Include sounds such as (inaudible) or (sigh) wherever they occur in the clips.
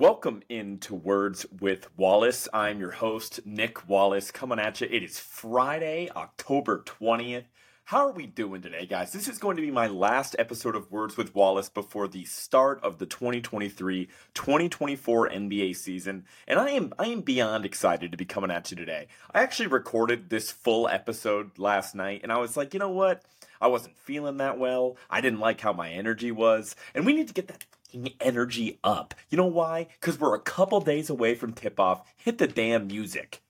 Welcome into Words with Wallace. I'm your host, Nick Wallace, coming at you. It is Friday, October 20th. How are we doing today, guys? This is going to be my last episode of Words with Wallace before the start of the 2023-2024 NBA season, and I am I am beyond excited to be coming at you today. I actually recorded this full episode last night, and I was like, you know what? I wasn't feeling that well. I didn't like how my energy was, and we need to get that energy up. You know why? Because we're a couple days away from tip off. Hit the damn music.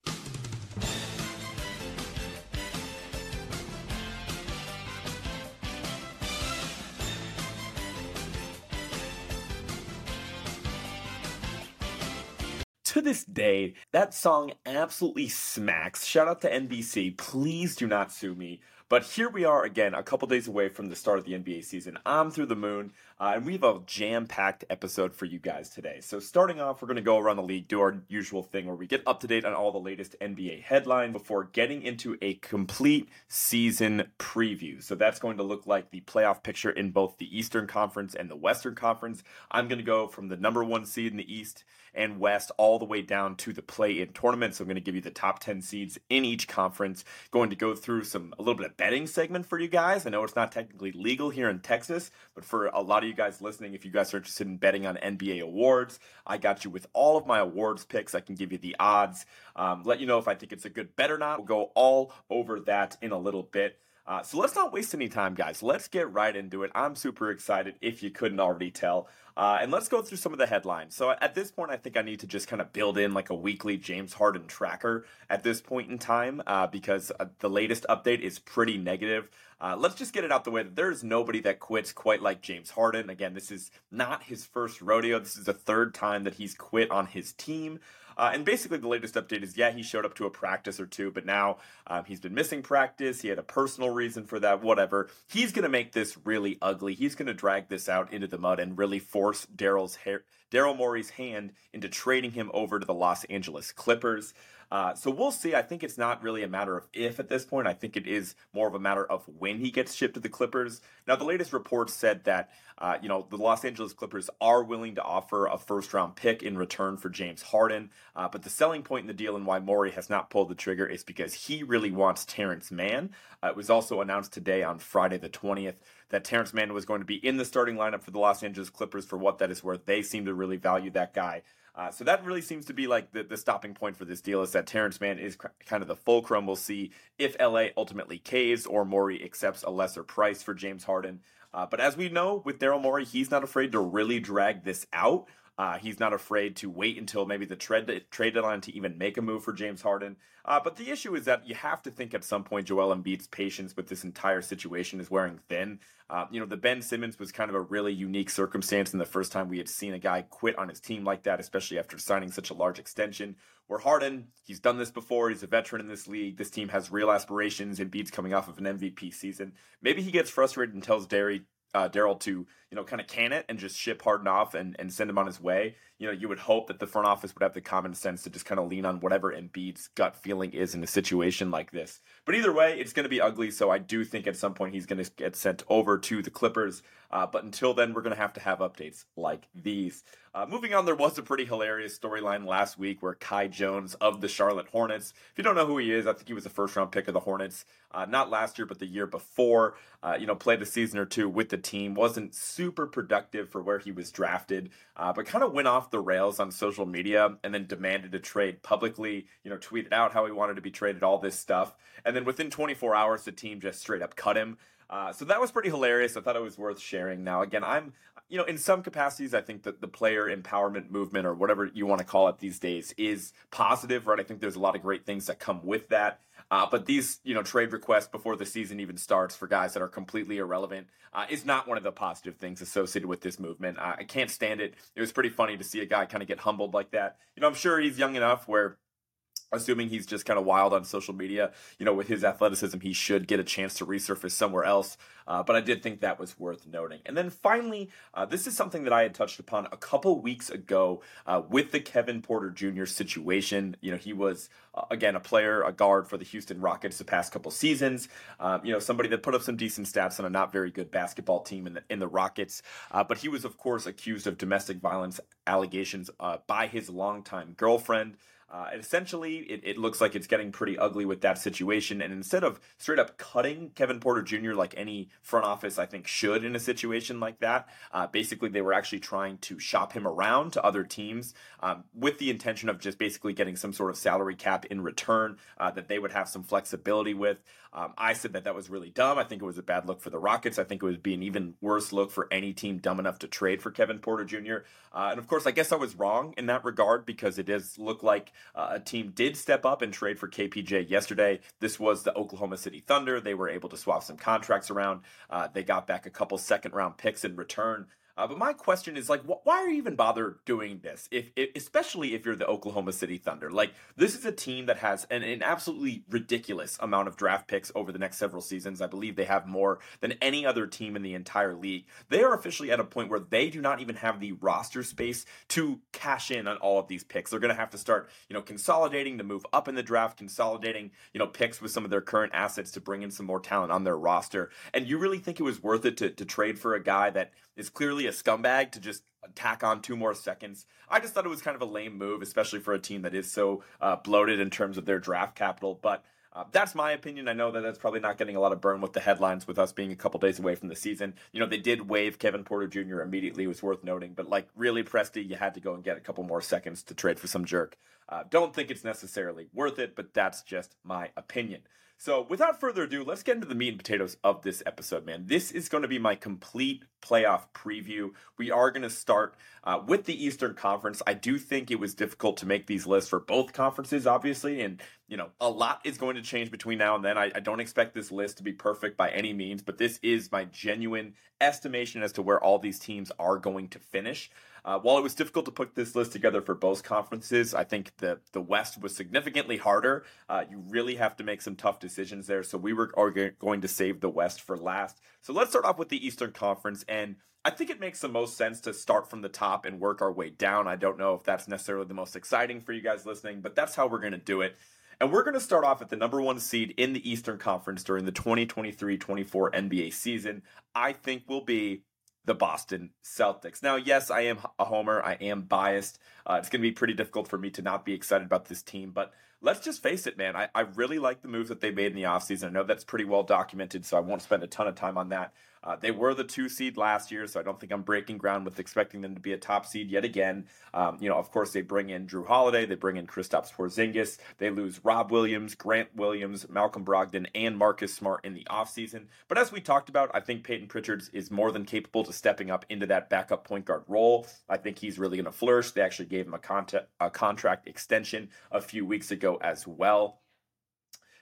to this day, that song absolutely smacks. Shout out to NBC. Please do not sue me. But here we are again, a couple days away from the start of the NBA season. I'm through the moon, uh, and we have a jam packed episode for you guys today. So, starting off, we're going to go around the league, do our usual thing where we get up to date on all the latest NBA headlines before getting into a complete season preview. So, that's going to look like the playoff picture in both the Eastern Conference and the Western Conference. I'm going to go from the number one seed in the East and West all the way down to the play in tournament. So I'm going to give you the top 10 seeds in each conference. Going to go through some a little bit of betting segment for you guys. I know it's not technically legal here in Texas, but for a lot of you guys listening, if you guys are interested in betting on NBA awards, I got you with all of my awards picks. I can give you the odds, um, let you know if I think it's a good bet or not. We'll go all over that in a little bit. Uh, so let's not waste any time, guys. Let's get right into it. I'm super excited if you couldn't already tell. Uh, and let's go through some of the headlines. So at this point, I think I need to just kind of build in like a weekly James Harden tracker at this point in time uh, because uh, the latest update is pretty negative. Uh, let's just get it out the way that there's nobody that quits quite like James Harden. Again, this is not his first rodeo. This is the third time that he's quit on his team. Uh, and basically, the latest update is yeah, he showed up to a practice or two, but now um, he's been missing practice. He had a personal reason for that, whatever. He's going to make this really ugly. He's going to drag this out into the mud and really force Daryl's hair. Daryl Morey's hand into trading him over to the Los Angeles Clippers. Uh, so we'll see. I think it's not really a matter of if at this point. I think it is more of a matter of when he gets shipped to the Clippers. Now, the latest reports said that uh, you know the Los Angeles Clippers are willing to offer a first round pick in return for James Harden, uh, but the selling point in the deal and why Morey has not pulled the trigger is because he really wants Terance Mann. Uh, it was also announced today on Friday the twentieth that Terance Mann was going to be in the starting lineup for the Los Angeles Clippers. For what that is worth, they seem to really value that guy. Uh, so that really seems to be like the, the stopping point for this deal is that Terance Mann is cr- kind of the fulcrum. We'll see if LA ultimately caves or Morey accepts a lesser price for James Harden. Uh, but as we know with Daryl Morey, he's not afraid to really drag this out. Uh, he's not afraid to wait until maybe the trade trade deadline to even make a move for James Harden. Uh, but the issue is that you have to think at some point Joel Embiid's patience with this entire situation is wearing thin. Uh, you know, the Ben Simmons was kind of a really unique circumstance, and the first time we had seen a guy quit on his team like that, especially after signing such a large extension. Where Harden, he's done this before. He's a veteran in this league. This team has real aspirations. Embiid's coming off of an MVP season. Maybe he gets frustrated and tells Derry uh, Daryl to you know kind of can it and just ship Harden off and, and send him on his way. You know, you would hope that the front office would have the common sense to just kind of lean on whatever Embiid's gut feeling is in a situation like this. But either way, it's going to be ugly. So I do think at some point he's going to get sent over to the Clippers. Uh, but until then, we're going to have to have updates like these. Uh, moving on, there was a pretty hilarious storyline last week where Kai Jones of the Charlotte Hornets, if you don't know who he is, I think he was a first round pick of the Hornets, uh, not last year, but the year before, uh, you know, played a season or two with the team, wasn't super productive for where he was drafted, uh, but kind of went off the rails on social media and then demanded a trade publicly, you know, tweeted out how he wanted to be traded, all this stuff. And then within 24 hours, the team just straight up cut him. Uh, so that was pretty hilarious. I thought it was worth sharing. Now, again, I'm, you know, in some capacities, I think that the player empowerment movement or whatever you want to call it these days is positive, right? I think there's a lot of great things that come with that. Uh, but these, you know, trade requests before the season even starts for guys that are completely irrelevant uh, is not one of the positive things associated with this movement. I can't stand it. It was pretty funny to see a guy kind of get humbled like that. You know, I'm sure he's young enough where assuming he's just kind of wild on social media, you know, with his athleticism, he should get a chance to resurface somewhere else. Uh, but I did think that was worth noting. And then finally, uh, this is something that I had touched upon a couple weeks ago uh, with the Kevin Porter Jr. situation. You know, he was, uh, again, a player, a guard for the Houston Rockets the past couple seasons. Um, you know, somebody that put up some decent stats on a not very good basketball team in the, in the Rockets. Uh, but he was, of course, accused of domestic violence allegations uh, by his longtime girlfriend. Uh, essentially, it, it, looks like it's getting pretty ugly with that situation. And instead of straight up cutting Kevin Porter Jr. like any front office, I think, should in a situation like that, uh, basically they were actually trying to shop him around to other teams um, with the intention of just basically getting some sort of salary cap in return uh, that they would have some flexibility with. Um, I said that that was really dumb. I think it was a bad look for the Rockets. I think it would be an even worse look for any team dumb enough to trade for Kevin Porter Jr. Uh, and of course, I guess I was wrong in that regard because it does look like uh, a team did step up and trade for KPJ yesterday. This was the Oklahoma City Thunder. They were able to swap some contracts around. Uh, they got back a couple second round picks in return. Uh, but my question is like, wh- why are you even bother doing this? If, if, especially if you're the Oklahoma City Thunder, like this is a team that has an, an absolutely ridiculous amount of draft picks over the next several seasons. I believe they have more than any other team in the entire league. They are officially at a point where they do not even have the roster space to cash in on all of these picks. They're going to have to start, you know, consolidating to move up in the draft, consolidating, you know, picks with some of their current assets to bring in some more talent on their roster. And you really think it was worth it to, to trade for a guy that is clearly a scumbag to just tack on two more seconds. I just thought it was kind of a lame move, especially for a team that is so uh, bloated in terms of their draft capital. But uh, that's my opinion. I know that that's probably not getting a lot of burn with the headlines with us being a couple days away from the season. You know, they did waive Kevin Porter Jr. immediately, was worth noting. But like, really, Presti, you had to go and get a couple more seconds to trade for some jerk. Uh, don't think it's necessarily worth it, but that's just my opinion. So, without further ado, let's get into the meat and potatoes of this episode, man. This is going to be my complete playoff preview. We are going to start uh, with the Eastern Conference. I do think it was difficult to make these lists for both conferences, obviously, and you know a lot is going to change between now and then. I, I don't expect this list to be perfect by any means, but this is my genuine estimation as to where all these teams are going to finish. Uh, while it was difficult to put this list together for both conferences, I think the the West was significantly harder. Uh, you really have to make some tough decisions there. So we were are going to save the West for last. So let's start off with the Eastern Conference, and I think it makes the most sense to start from the top and work our way down. I don't know if that's necessarily the most exciting for you guys listening, but that's how we're going to do it. And we're going to start off at the number one seed in the Eastern Conference during the 2023 24 NBA season. I think will be the Boston Celtics. Now, yes, I am a homer. I am biased. Uh, it's going to be pretty difficult for me to not be excited about this team, but let's just face it, man. I, I really like the moves that they made in the offseason. I know that's pretty well documented, so I won't spend a ton of time on that. Uh, they were the two seed last year, so I don't think I'm breaking ground with expecting them to be a top seed yet again. Um, you know, of course, they bring in Jrue Holiday, they bring in Kristaps Porzingis, they lose Rob Williams, Grant Williams, Malcolm Brogdon, and Marcus Smart in the offseason. But as we talked about, I think Payton Pritchard is more than capable to stepping up into that backup point guard role. I think he's really going to flourish. They actually gave him a, a contract extension a few weeks ago as well.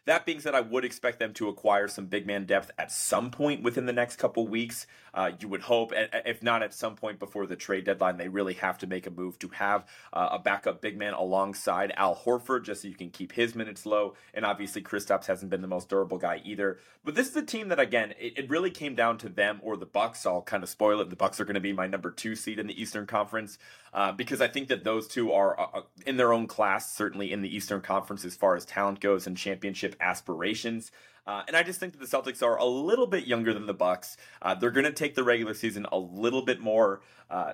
That being said, I would expect them to acquire some big man depth at some point within the next couple weeks. Uh, you would hope, if not at some point before the trade deadline, they really have to make a move to have uh, a backup big man alongside Al Horford, just so you can keep his minutes low. And obviously, Kristaps hasn't been the most durable guy either. But this is a team that, again, it, it really came down to them or the Bucks. I'll kind of spoil it. The Bucks are going to be my number two seed in the Eastern Conference uh, because I think that those two are uh, uh, in their own class, certainly in the Eastern Conference as far as talent goes and championship aspirations. Uh, and I just think that the Celtics are a little bit younger than the Bucks. Uh, they're going to take the regular season a little bit more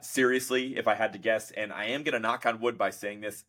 seriously, if I had to guess. And I am going to knock on wood by saying this.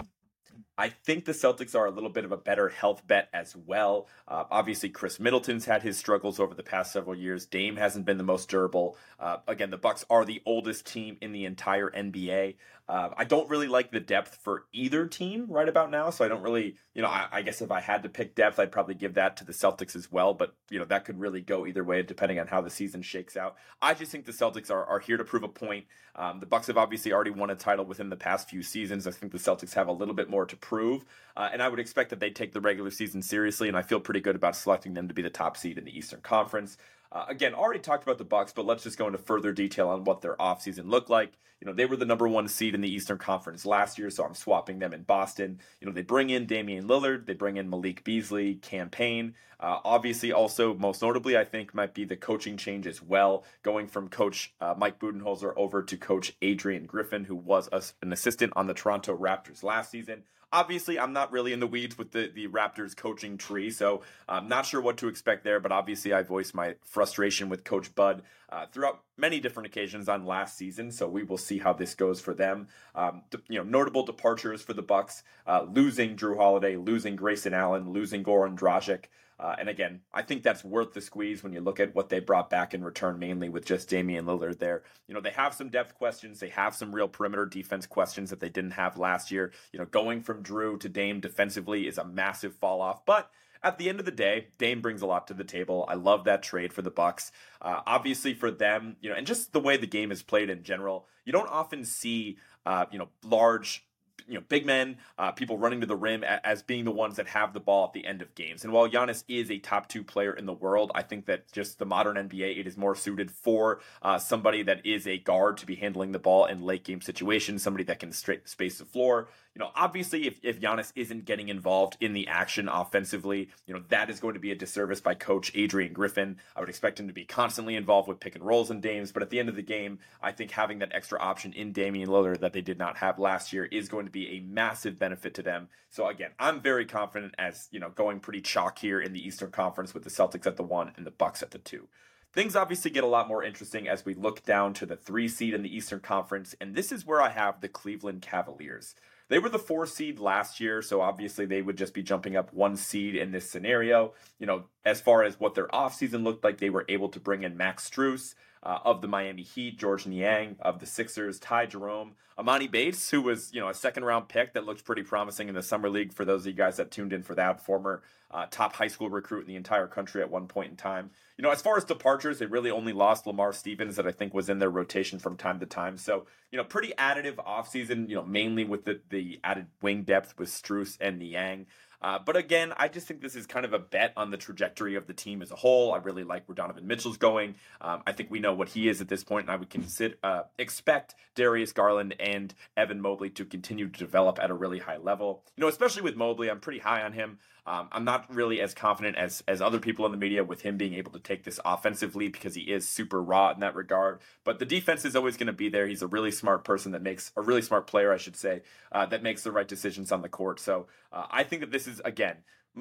I think the Celtics are a little bit of a better health bet as well. Uh, obviously, Khris Middleton's had his struggles over the past several years. Dame hasn't been the most durable. Uh, again, the Bucks are the oldest team in the entire NBA. Uh, I don't really like the depth for either team right about now, so I don't really, you know, I, I, guess if I had to pick depth, I'd probably give that to the Celtics as well. But you know, that could really go either way depending on how the season shakes out. I just think the Celtics are, are here to prove a point. Um, the Bucks have obviously already won a title within the past few seasons. I think the Celtics have a little bit more to prove, uh, and I would expect that they take the regular season seriously. And I feel pretty good about selecting them to be the top seed in the Eastern Conference. Uh, again, already talked about the Bucks, but let's just go into further detail on what their offseason looked like. You know, they were the number one seed in the Eastern Conference last year, so I'm swapping them in Boston. You know, they bring in Damian Lillard, they bring in Malik Beasley, campaign. Uh, obviously, also most notably, I think might be the coaching change as well, going from Coach uh, Mike Budenholzer over to Coach Adrian Griffin, who was a, an assistant on the Toronto Raptors last season. Obviously, I'm not really in the weeds with the, the Raptors coaching tree, so I'm not sure what to expect there. But obviously, I voiced my frustration with Coach Bud uh, throughout many different occasions on last season. So we will see how this goes for them. Um, you know, notable departures for the Bucks: uh, losing Jrue Holiday, losing Grayson Allen, losing Goran Dragic. Uh, and again, I think that's worth the squeeze when you look at what they brought back in return, mainly with just Damian Lillard there. You know, they have some depth questions. They have some real perimeter defense questions that they didn't have last year. You know, going from Jrue to Dame defensively is a massive fall off, but at the end of the day, Dame brings a lot to the table. I love that trade for the Bucks. Uh, obviously, for them, you know, and just the way the game is played in general, you don't often see, uh, you know, large you know big men, uh, people running to the rim as being the ones that have the ball at the end of games. And while Giannis is a top two player in the world, I think that just the modern NBA it is more suited for uh, somebody that is a guard to be handling the ball in late game situations, somebody that can straight space the floor, you know, obviously, if, if Giannis isn't getting involved in the action offensively, you know, that is going to be a disservice by coach Adrian Griffin. I would expect him to be constantly involved with pick and rolls and Dames, but at the end of the game, I think having that extra option in Damian Lillard that they did not have last year is going to be a massive benefit to them. So again, I'm very confident as, you know, going pretty chalk here in the Eastern Conference with the Celtics at the one and the Bucks at the two. Things obviously get a lot more interesting as we look down to the three seed in the Eastern Conference, and this is where I have the Cleveland Cavaliers. They were the four seed last year, so obviously they would just be jumping up one seed in this scenario. You know, as far as what their offseason looked like, they were able to bring in Max Strus. Uh, of the Miami Heat, Georges Niang of the Sixers, Ty Jerome, Emoni Bates, who was you know a second round pick that looked pretty promising in the summer league. For those of you guys that tuned in for that, former uh, top high school recruit in the entire country at one point in time. You know, as far as departures, they really only lost Lamar Stevens that I think was in their rotation from time to time. So, you know, pretty additive offseason, you know, mainly with the, the added wing depth with Strus and Niang. Uh, but again, I just think this is kind of a bet on the trajectory of the team as a whole. I really like where Donovan Mitchell's going. Um, I think we know what he is at this point, and I would consider uh, expect Darius Garland and Evan Mobley to continue to develop at a really high level. You know, especially with Mobley, I'm pretty high on him. Um, I'm not really as confident as as other people in the media with him being able to take this offensively because he is super raw in that regard. But the defense is always going to be there. He's a really smart person that makes a really smart player, I should say, uh, that makes the right decisions on the court. So uh, I think that this is again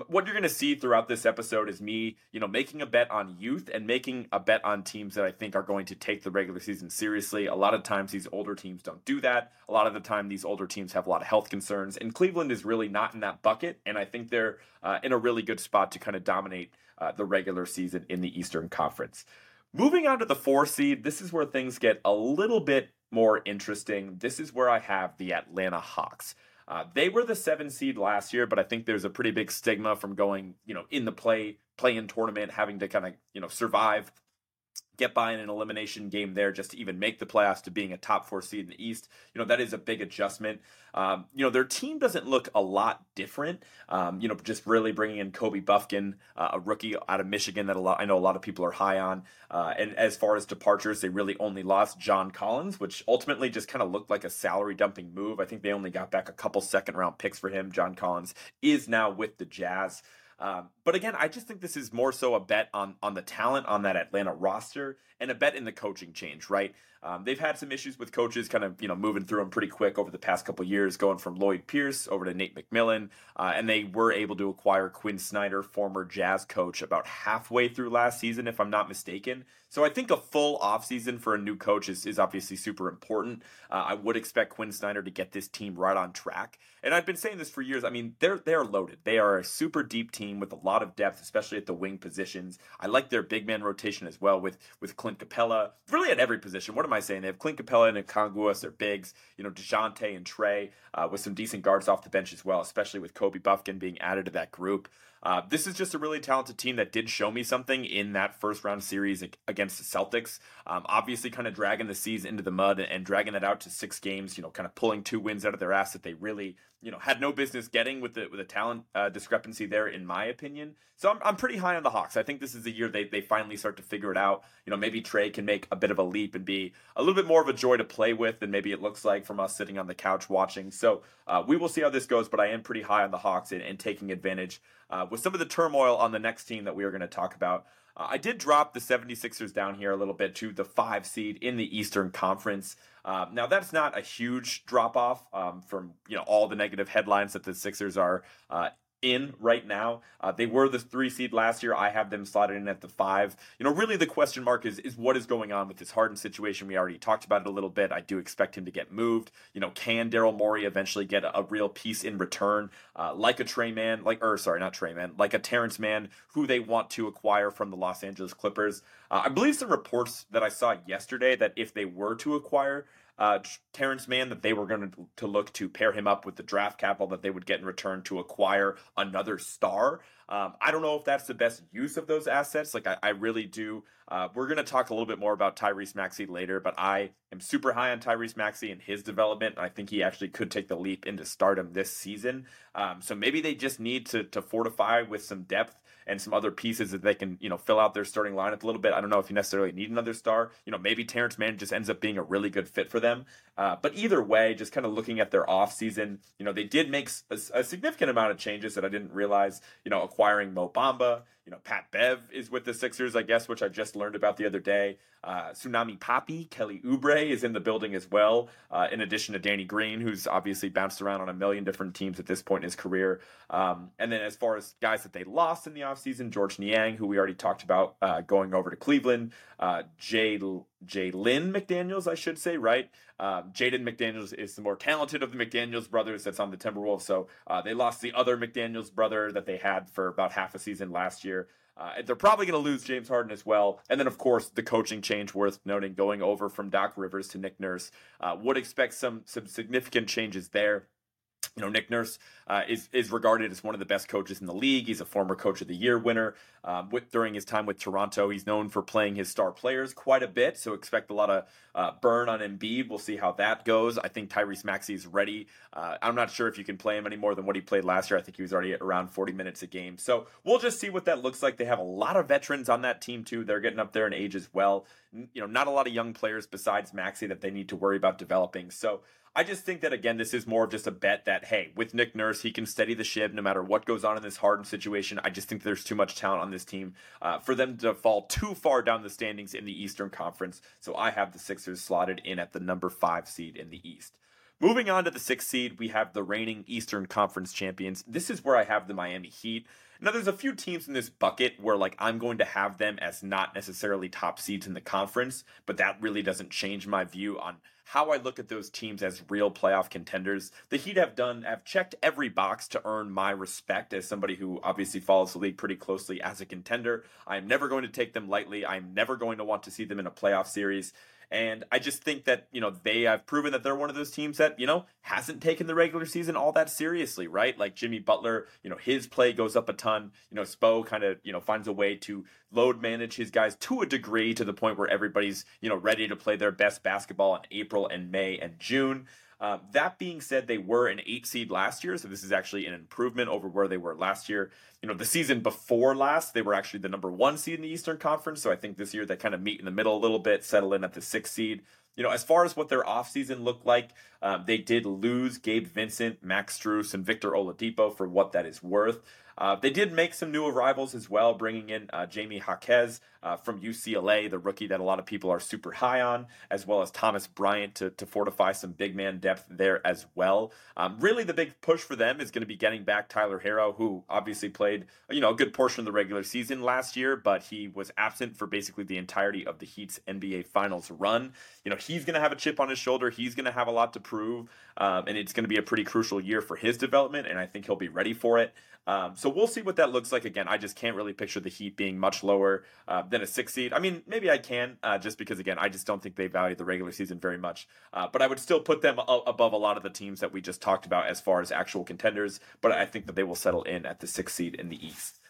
what you're going to see throughout this episode is me, you know, making a bet on youth and making a bet on teams that I think are going to take the regular season seriously. A lot of times these older teams don't do that. A lot of the time these older teams have a lot of health concerns, and Cleveland is really not in that bucket. And I think they're uh, in a really good spot to kind of dominate uh, the regular season in the Eastern Conference. Moving on to the four seed, this is where things get a little bit more interesting. This is where I have the Atlanta Hawks. Uh, they were the seven seed last year, but I think there's a pretty big stigma from going, you know, in the play play in tournament, having to kind of, you know, survive get by in an elimination game there just to even make the playoffs to being a top four seed in the East. You know, that is a big adjustment. Um, you know, their team doesn't look a lot different. Um, you know, just really bringing in Kobe Bufkin, uh, a rookie out of Michigan that a lot, I know a lot of people are high on. Uh, and as far as departures, they really only lost John Collins, which ultimately just kind of looked like a salary dumping move. I think they only got back a couple second round picks for him. John Collins is now with the Jazz. Um, but again, I just think this is more so a bet on on the talent on that Atlanta roster and a bet in the coaching change, right? Um, they've had some issues with coaches, kind of you know moving through them pretty quick over the past couple years, going from Lloyd Pierce over to Nate McMillan, uh, and they were able to acquire Quin Snyder, former Jazz coach, about halfway through last season, if I'm not mistaken. So I think a full offseason for a new coach is, is obviously super important. Uh, I would expect Quin Snyder to get this team right on track, and I've been saying this for years. I mean, they're they're loaded. They are a super deep team with a lot of depth, especially at the wing positions. I like their big man rotation as well with with Clint Capela, really at every position. What am I saying? They have Clint Capela and Okongwu as their bigs. You know, Dejounte and Trey uh, with some decent guards off the bench as well, especially with Kobe Bufkin being added to that group. Uh, this is just a really talented team that did show me something in that first round series against the Celtics. Um, obviously, kind of dragging the season into the mud and dragging that out to six games. You know, kind of pulling two wins out of their ass that they really you know had no business getting with the with a talent uh, discrepancy there, in my opinion. So I'm, I'm pretty high on the Hawks. I think this is the year they they finally start to figure it out. You know, maybe Trey can make a bit of a leap and be a little bit more of a joy to play with than maybe it looks like from us sitting on the couch watching. So uh, we will see how this goes, but I am pretty high on the Hawks and, and taking advantage uh, with some of the turmoil on the next team that we are going to talk about. Uh, I did drop the 76ers down here a little bit to the five seed in the Eastern Conference. Uh, now that's not a huge drop off um, from you know all the negative headlines that the Sixers are uh, in right now. Uh, they were the three seed last year. I have them slotted in at the five. You know, really the question mark is is what is going on with this Harden situation. We already talked about it a little bit. I do expect him to get moved. You know, can Daryl Morey eventually get a, a, real piece in return, uh, like a Tre Mann, like or sorry, not Tre Mann, like a Terance Mann, who they want to acquire from the Los Angeles Clippers. Uh, I believe some reports that I saw yesterday that if they were to acquire uh, Terance Mann that they were going to, to look to pair him up with the draft capital that they would get in return to acquire another star. Um, I don't know if that's the best use of those assets. Like I, I really do. Uh, we're going to talk a little bit more about Tyrese Maxey later, but I am super high on Tyrese Maxey and his development. I think he actually could take the leap into stardom this season. Um, so maybe they just need to to fortify with some depth and some other pieces that they can, you know, fill out their starting lineup a little bit. I don't know if you necessarily need another star. You know, maybe Terance Mann just ends up being a really good fit for them. Uh, but either way, just kind of looking at their offseason, you know, they did make a, a, significant amount of changes that I didn't realize, you know, acquiring Mo Bamba, you know, Pat Bev is with the Sixers, I guess, which I just learned about the other day. Uh, Tsunami Papi, Kelly Oubre is in the building as well, uh, in addition to Danny Green, who's obviously bounced around on a million different teams at this point in his career. Um, and then as far as guys that they lost in the offseason, Georges Niang, who we already talked about uh, going over to Cleveland, uh, Jay Jalen McDaniels, I should say, right? Um, Jaden McDaniels is the more talented of the McDaniels brothers that's on the Timberwolves. So uh, they lost the other McDaniels brother that they had for about half a season last year. Uh, they're probably going to lose James Harden as well. And then, of course, the coaching change worth noting going over from Doc Rivers to Nick Nurse. Uh, would expect some some significant changes there you know, Nick Nurse uh, is is regarded as one of the best coaches in the league. He's a former Coach of the Year winner. Um, with, during his time with Toronto, he's known for playing his star players quite a bit. So expect a lot of uh, burn on Embiid. We'll see how that goes. I think Tyrese Maxey is ready. Uh, I'm not sure if you can play him any more than what he played last year. I think he was already at around 40 minutes a game. So we'll just see what that looks like. They have a lot of veterans on that team too. They're getting up there in age as well. You know, not a lot of young players besides Maxey that they need to worry about developing. So. I just think that again, this is more of just a bet that hey, with Nick Nurse, he can steady the ship no matter what goes on in this Harden situation. I just think there's too much talent on this team uh, for them to fall too far down the standings in the Eastern Conference. So I have the Sixers slotted in at the number five seed in the East. Moving on to the sixth seed, we have the reigning Eastern Conference champions. This is where I have the Miami Heat. Now, there's a few teams in this bucket where, like, I'm going to have them as not necessarily top seeds in the conference, but that really doesn't change my view on how I look at those teams as real playoff contenders. The Heat have done, have checked every box to earn my respect as somebody who obviously follows the league pretty closely as a contender. I'm never going to take them lightly. I'm never going to want to see them in a playoff series. And I just think that, you know, they have proven that they're one of those teams that, you know, hasn't taken the regular season all that seriously, right? Like Jimmy Butler, you know, his play goes up a ton. You know, Spo kind of, you know, finds a way to load manage his guys to a degree to the point where everybody's, you know, ready to play their best basketball in April and May and June. Uh, that being said, they were an eight seed last year, so this is actually an improvement over where they were last year. You know, the season before last, they were actually the number one seed in the Eastern Conference, so I think this year they kind of meet in the middle a little bit, settle in at the sixth seed. You know, as far as what their offseason looked like, um, they did lose Gabe Vincent, Max Strus, and Victor Oladipo for what that is worth. Uh, they did make some new arrivals as well, bringing in uh, Jaime Jaquez uh, from UCLA, the rookie that a lot of people are super high on, as well as Thomas Bryant to, to fortify some big man depth there as well. Um, really, the big push for them is going to be getting back Tyler Herro, who obviously played you know a good portion of the regular season last year, but he was absent for basically the entirety of the Heat's NBA Finals run. You know, he's going to have a chip on his shoulder. He's going to have a lot to prove, um, and it's going to be a pretty crucial year for his development, and I think he'll be ready for it. Um, so we'll see what that looks like. Again, I just can't really picture the Heat being much lower uh, than a six seed. I mean, maybe I can, uh, just because again, I just don't think they value the regular season very much. Uh, but I would still put them a- above a lot of the teams that we just talked about as far as actual contenders. But I think that they will settle in at the six seed in the East.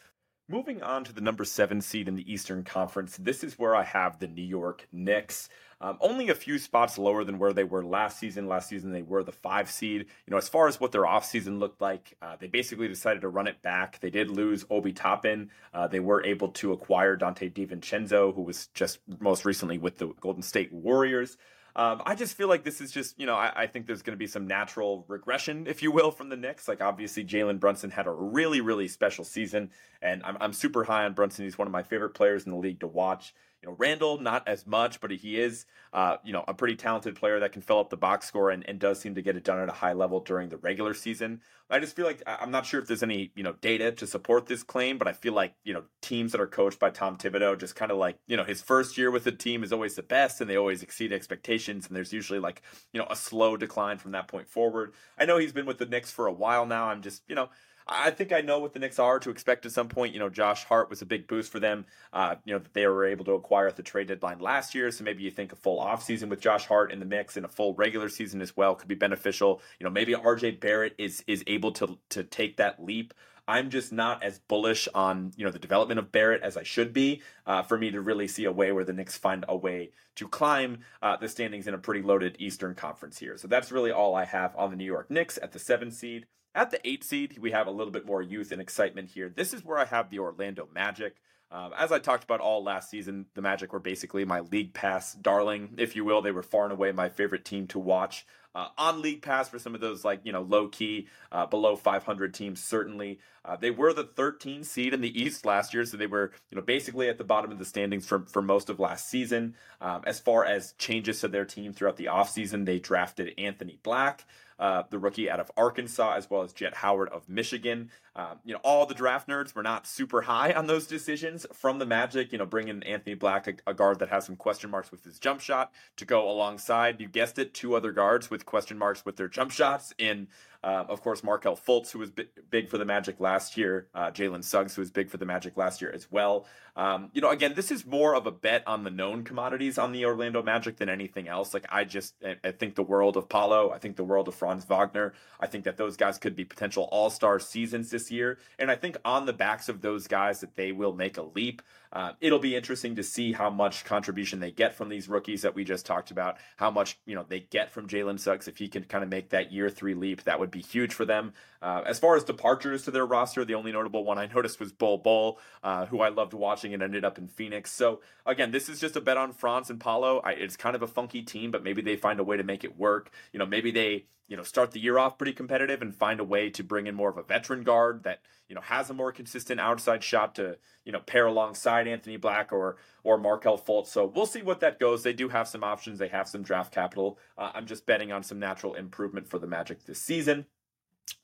Moving on to the number seven seed in the Eastern Conference, this is where I have the New York Knicks. Um, only a few spots lower than where they were last season. Last season, they were the five seed. You know, as far as what their offseason looked like, uh, they basically decided to run it back. They did lose Obi Toppin. Uh, they were able to acquire Donte DiVincenzo, who was just most recently with the Golden State Warriors. Um, I just feel like this is just, you know, I, I think there's going to be some natural regression, if you will, from the Knicks. Like, obviously, Jalen Brunson had a really, really special season, and I'm, I'm super high on Brunson. He's one of my favorite players in the league to watch. You know, Randle, not as much, but he is, uh, you know, a pretty talented player that can fill up the box score and, and does seem to get it done at a high level during the regular season. I just feel like I'm not sure if there's any, you know, data to support this claim, but I feel like, you know, teams that are coached by Tom Thibodeau just kind of like, you know, his first year with the team is always the best and they always exceed expectations. And there's usually like, you know, a slow decline from that point forward. I know he's been with the Knicks for a while now. I'm just, you know, I think I know what the Knicks are to expect at some point. You know, Josh Hart was a big boost for them. Uh, you know, that they were able to acquire at the trade deadline last year. So maybe you think a full offseason with Josh Hart in the mix and a full regular season as well could be beneficial. You know, maybe RJ Barrett is is able to to take that leap. I'm just not as bullish on you know the development of Barrett as I should be uh, for me to really see a way where the Knicks find a way to climb uh, the standings in a pretty loaded Eastern Conference here. So that's really all I have on the New York Knicks at the seven seed. At the eight seed, we have a little bit more youth and excitement here. This is where I have the Orlando Magic. Um, as I talked about all last season, the Magic were basically my league pass darling, if you will. They were far and away my favorite team to watch uh, on league pass for some of those like you know low key uh, below 500 teams. Certainly, uh, they were the 13 seed in the East last year, so they were you know basically at the bottom of the standings for for most of last season. Um, as far as changes to their team throughout the offseason, they drafted Anthony Black uh, the rookie out of Arkansas, as well as Jett Howard of Michigan. Um, you know, all the draft nerds were not super high on those decisions from the Magic. You know, bringing Anthony Black, a, a, guard that has some question marks with his jump shot, to go alongside. You guessed it, two other guards with question marks with their jump shots in uh, of course, Markelle Fultz, who was b- big for the Magic last year, uh, Jalen Suggs, who was big for the Magic last year as well. Um, you know, again, this is more of a bet on the known commodities on the Orlando Magic than anything else. Like, I just I think the world of Paolo, I think the world of Franz Wagner, I think that those guys could be potential all star seasons this year. And I think on the backs of those guys that they will make a leap. Uh, it'll be interesting to see how much contribution they get from these rookies that we just talked about, how much you know they get from Jalen Suggs if he can kind of make that year three leap. That would be huge for them. Uh, as far as departures to their roster, the only notable one I noticed was Bol Bol, uh, who I loved watching and ended up in Phoenix. So again, this is just a bet on Franz and Paolo. I, it's kind of a funky team, but maybe they find a way to make it work. You know, maybe they you know start the year off pretty competitive and find a way to bring in more of a veteran guard that you know has a more consistent outside shot to you know pair alongside Anthony Black or or Markelle Fultz. So we'll see what that goes. They do have some options. They have some draft capital. Uh, I'm just betting on some natural improvement for the Magic this season.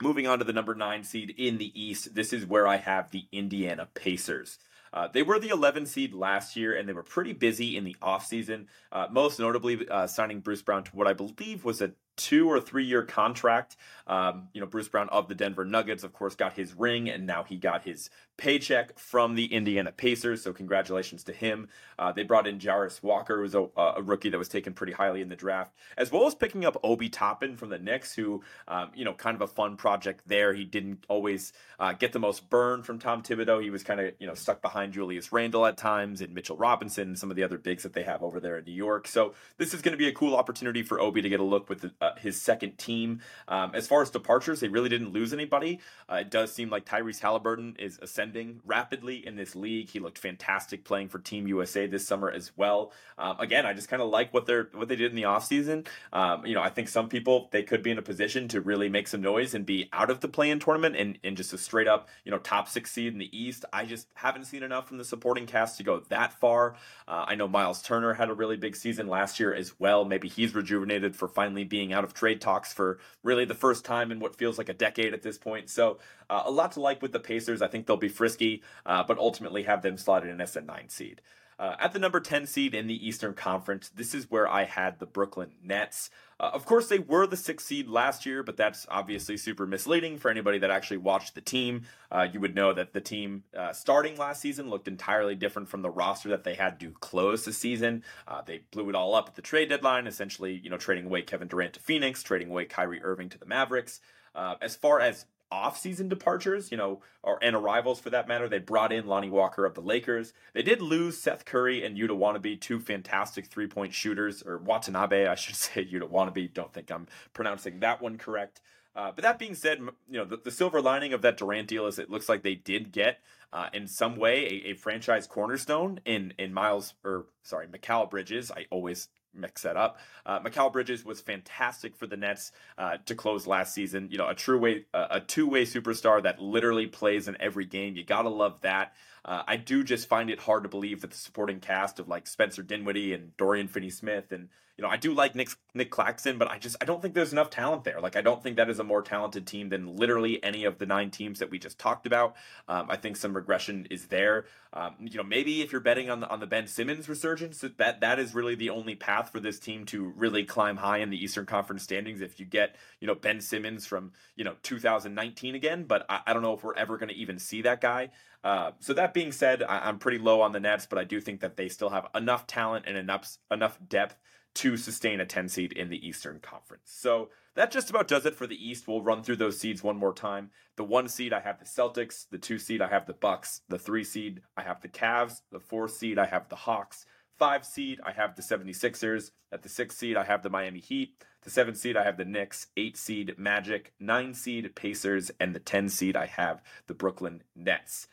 Moving on to the number nine seed in the East, this is where I have the Indiana Pacers. Uh, they were the 11 seed last year, and they were pretty busy in the offseason, uh, most notably uh, signing Bruce Brown to what I believe was a two or three year contract. Um, you know, Bruce Brown of the Denver Nuggets, of course, got his ring, and now he got his paycheck from the Indiana Pacers. So congratulations to him. Uh, they brought in Jarace Walker, who was a, a, rookie that was taken pretty highly in the draft, as well as picking up Obi Toppin from the Knicks, who, um, you know, kind of a fun project there. He didn't always uh, get the most burn from Tom Thibodeau. He was kind of, you know, stuck behind Julius Randle at times and Mitchell Robinson and some of the other bigs that they have over there in New York. So this is going to be a cool opportunity for Obi to get a look with the, uh, his second team. Um, as far as departures, they really didn't lose anybody. Uh, it does seem like Tyrese Haliburton is ascending rapidly in this league. He looked fantastic playing for Team USA this summer as well. Um, again, I just kind of like what they're what they did in the offseason. Um, you know, I think some people they could be in a position to really make some noise and be out of the play-in tournament and, and just a straight up you know top six seed in the East. I just haven't seen enough from the supporting cast to go that far. Uh, I know Miles Turner had a really big season last year as well. Maybe he's rejuvenated for finally being out of trade talks for really the first time in what feels like a decade at this point. So uh, a lot to like with the Pacers. I think they'll be frisky, uh, but ultimately have them slotted in as a nine seed. Uh, at the number 10 seed in the Eastern Conference, this is where I had the Brooklyn Nets. Uh, of course, they were the sixth seed last year, but that's obviously super misleading for anybody that actually watched the team. Uh, you would know that the team uh, starting last season looked entirely different from the roster that they had to close the season. Uh, they blew it all up at the trade deadline, essentially, you know, trading away Kevin Durant to Phoenix, trading away Kyrie Irving to the Mavericks. Uh, as far as off-season departures, you know, or and arrivals for that matter. They brought in Lonnie Walker of the Lakers. They did lose Seth Curry and Yuta Watanabe, two fantastic three-point shooters, or Watanabe, I should (laughs) say Yuta Watanabe. Don't think I'm pronouncing that one correct. Uh, but that being said, you know, the, the, silver lining of that Durant deal is it looks like they did get uh, in some way a, a, franchise cornerstone in in Miles or sorry, Mikal Bridges. I always mix that up. Uh, Mikal Bridges was fantastic for the Nets uh, to close last season. You know, a true way, a two way superstar that literally plays in every game. You gotta love that. Uh, I do just find it hard to believe that the supporting cast of like Spencer Dinwiddie and Dorian Finney-Smith and you know I do like Nick Nic Claxton, but I just I don't think there's enough talent there. Like I don't think that is a more talented team than literally any of the nine teams that we just talked about. Um, I think some regression is there. Um, you know maybe if you're betting on the on the Ben Simmons resurgence, that that is really the only path for this team to really climb high in the Eastern Conference standings. If you get you know Ben Simmons from you know 2019 again, but I, I don't know if we're ever going to even see that guy. Uh, so that being said, I, am pretty low on the Nets, but I do think that they still have enough talent and enough enough depth to sustain a 10 seed in the Eastern Conference. So that just about does it for the East. We'll run through those seeds one more time. The one seed I have the Celtics, the two seed I have the Bucks, the three seed I have the Cavs, the four seed I have the Hawks, five seed I have the 76ers, at the six seed I have the Miami Heat, the seven seed I have the Knicks, eight seed Magic, nine seed Pacers, and the 10 seed I have the Brooklyn Nets.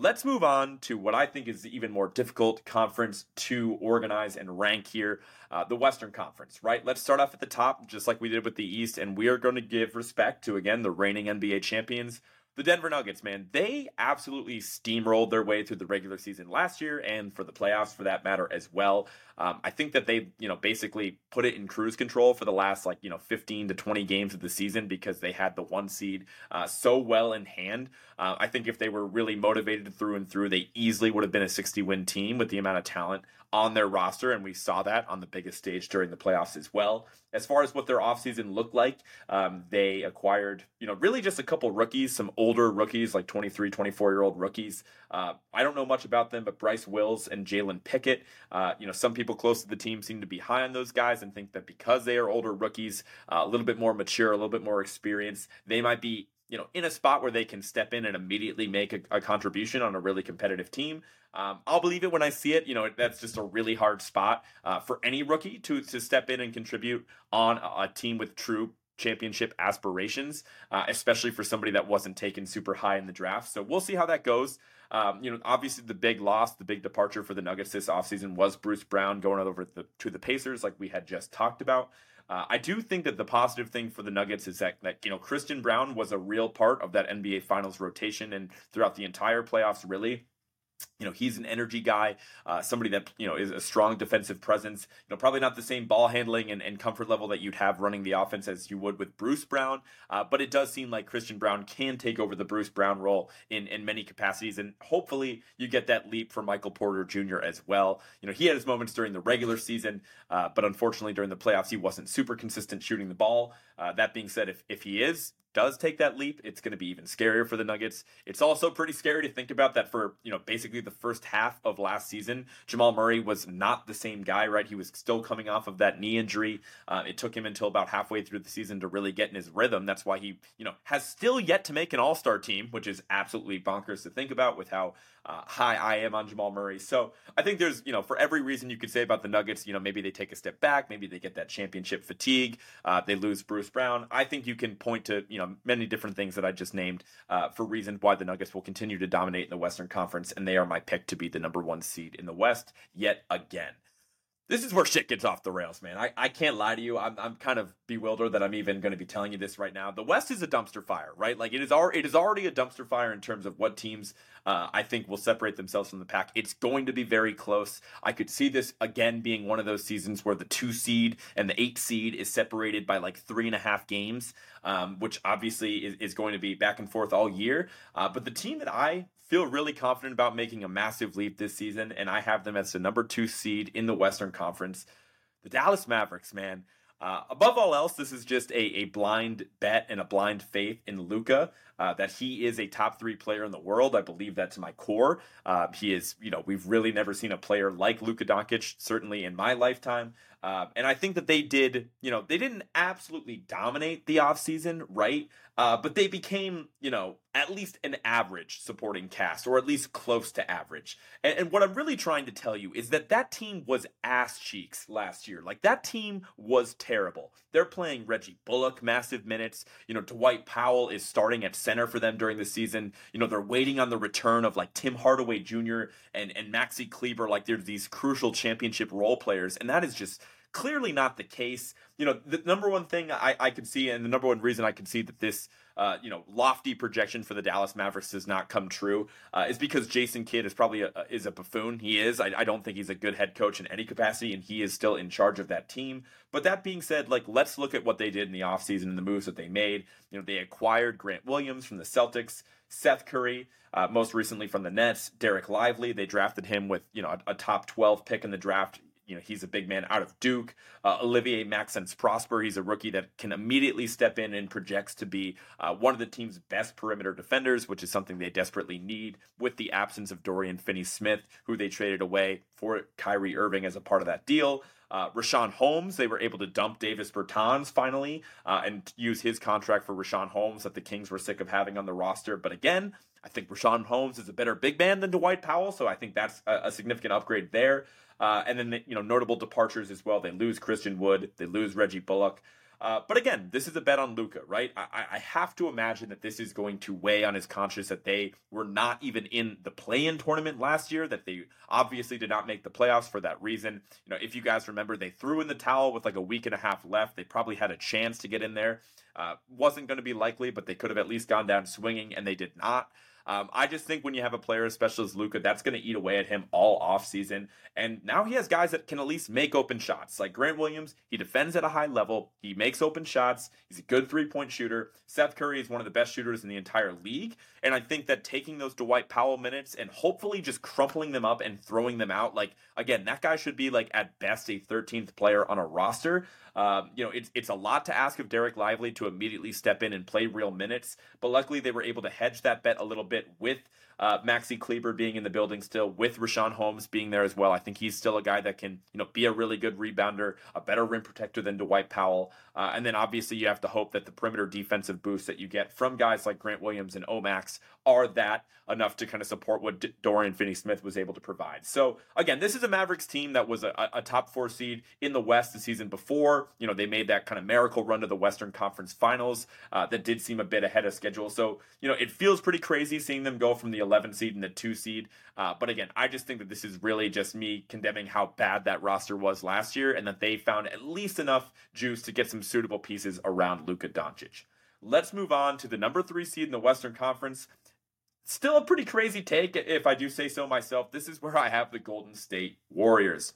Let's move on to what I think is the even more difficult conference to organize and rank here uh, the Western Conference, right? Let's start off at the top, just like we did with the East, and we are going to give respect to, again, the reigning NBA champions, the Denver Nuggets, man, they absolutely steamrolled their way through the regular season last year and for the playoffs for that matter as well. Um, I think that they, you know, basically put it in cruise control for the last like, you know, 15 to 20 games of the season because they had the one seed uh, so well in hand. Uh, I think if they were really motivated through and through, they easily would have been a 60 win team with the amount of talent on their roster, and we saw that on the biggest stage during the playoffs as well. As far as what their offseason looked like, um, they acquired, you know, really just a couple rookies, some older rookies, like 23, 24 year old rookies. Uh, I don't know much about them, but Bryce Wills and Jalen Pickett, uh, you know, some people close to the team seem to be high on those guys and think that because they are older rookies, uh, a little bit more mature, a little bit more experienced, they might be you know, in a spot where they can step in and immediately make a, a contribution on a really competitive team. Um, I'll believe it when I see it. You know, that's just a really hard spot uh, for any rookie to to step in and contribute on a, a team with true championship aspirations, uh, especially for somebody that wasn't taken super high in the draft. So we'll see how that goes. Um, you know, obviously the big loss, the big departure for the Nuggets this offseason was Bruce Brown going over the, to the Pacers, like we had just talked about. Uh, I do think that the positive thing for the Nuggets is that, that you know Christian Braun was a real part of that NBA Finals rotation and throughout the entire playoffs, really you know he's an energy guy uh, somebody that you know is a strong defensive presence you know probably not the same ball handling and, and comfort level that you'd have running the offense as you would with bruce brown uh, but it does seem like christian Braun can take over the bruce brown role in, in many capacities and hopefully you get that leap for michael porter jr as well. You know he had his moments during the regular season uh, but unfortunately during the playoffs he wasn't super consistent shooting the ball. Uh, that being said if, if he is does take that leap, it's going to be even scarier for the Nuggets. It's also pretty scary to think about that for, you know, basically the first half of last season, Jamal Murray was not the same guy, right? He was still coming off of that knee injury. Uh, it took him until about halfway through the season to really get in his rhythm. That's why he, you know, has still yet to make an all star team, which is absolutely bonkers to think about with how uh, high I am on Jamal Murray. So I think there's, you know, for every reason you could say about the Nuggets, you know, maybe they take a step back, maybe they get that championship fatigue, uh, they lose Bruce Brown. I think you can point to, you know, many different things that I just named uh, for reasons why the Nuggets will continue to dominate in the Western Conference, and they are my pick to be the number one seed in the West yet again this is where shit gets off the rails, man. I, I can't lie to you. I'm, I'm kind of bewildered that I'm even going to be telling you this right now. The West is a dumpster fire, right? Like it is already, it is already a dumpster fire in terms of what teams uh, I think will separate themselves from the pack. It's going to be very close. I could see this again being one of those seasons where the two seed and the eight seed is separated by like three and a half games. um, which obviously is, is, going to be back and forth all year. Uh, but the team that I feel really confident about making a massive leap this season, and I have them as the number two seed in the Western Conference, the Dallas Mavericks, man. Uh, above all else, this is just a, a blind bet and a blind faith in Luka uh, that he is a top three player in the world. I believe that to my core. Uh, he is, you know, we've really never seen a player like Luka Doncic, certainly in my lifetime. Uh, and I think that they did, you know, they didn't absolutely dominate the offseason, right? Uh, but they became, you know, at least an average supporting cast, or at least close to average. And, and, what I'm really trying to tell you is that that team was ass cheeks last year. Like that team was terrible. They're playing Reggie Bullock massive minutes. You know, Dwight Powell is starting at center for them during the season. You know, they're waiting on the return of like Tim Hardaway Jr. and and Maxi Kleber. Like they're these crucial championship role players, and that is just clearly not the case. You know, the number one thing I, I could see, and the number one reason I could see that this, uh, you know, lofty projection for the Dallas Mavericks does not come true, uh, is because Jason Kidd is probably a, is a buffoon. He is. I, I don't think he's a good head coach in any capacity, and he is still in charge of that team. But that being said, like let's look at what they did in the offseason and the moves that they made. You know, they acquired Grant Williams from the Celtics. Seth Curry, uh, most recently from the Nets, Dereck Lively. They drafted him with you know a, a, top twelve pick in the draft you know he's a big man out of Duke. Uh, Olivier Maxence Prosper, he's a rookie that can immediately step in and projects to be uh, one of the team's best perimeter defenders, which is something they desperately need with the absence of Dorian Finney-Smith, who they traded away for Kyrie Irving as a part of that deal. Uh, Richaun Holmes, they were able to dump Davis Bertans finally uh, and use his contract for Richaun Holmes that the Kings were sick of having on the roster. But again, I think Richaun Holmes is a better big man than Dwight Powell, so I think that's a, a significant upgrade there. Uh, and then, you know, notable departures as well. They lose Christian Wood, they lose Reggie Bullock. Uh, but again, this is a bet on Luka, right? I, I, have to imagine that this is going to weigh on his conscience that they were not even in the play-in tournament last year. That they obviously did not make the playoffs for that reason. You know, if you guys remember, they threw in the towel with like a week and a half left. They probably had a chance to get in there. Uh, wasn't going to be likely, but they could have at least gone down swinging, and they did not. Um, I just think when you have a player as special as Luka, that's going to eat away at him all off season. And now he has guys that can at least make open shots. Like Grant Williams, he defends at a high level. He makes open shots. He's a good three point shooter. Seth Curry is one of the best shooters in the entire league. And I think that taking those Dwight Powell minutes and hopefully just crumpling them up and throwing them out, like again, that guy should be like at best a 13th player on a roster. Um, you know, it's it's a lot to ask of Dereck Lively to immediately step in and play real minutes, but luckily they were able to hedge that bet a little bit with uh, Maxi Kleber being in the building still, with Richaun Holmes being there as well. I think he's still a guy that can, you know, be a really good rebounder, a better rim protector than Dwight Powell. Uh, and then obviously you have to hope that the perimeter defensive boost that you get from guys like Grant Williams and Omax are that enough to kind of support what D- Dorian Finney-Smith was able to provide. So again, this is a Mavericks team that was a, a top four seed in the West the season before. You know, they made that kind of miracle run to the Western Conference Finals uh, that did seem a bit ahead of schedule. So you know, it feels pretty crazy seeing them go from the 11 seed and the two seed. Uh, but again, I just think that this is really just me condemning how bad that roster was last year, and that they found at least enough juice to get some suitable pieces around Luka Doncic. Let's move on to the number three seed in the Western Conference. Still a pretty crazy take, if I do say so myself. This is where I have the Golden State Warriors.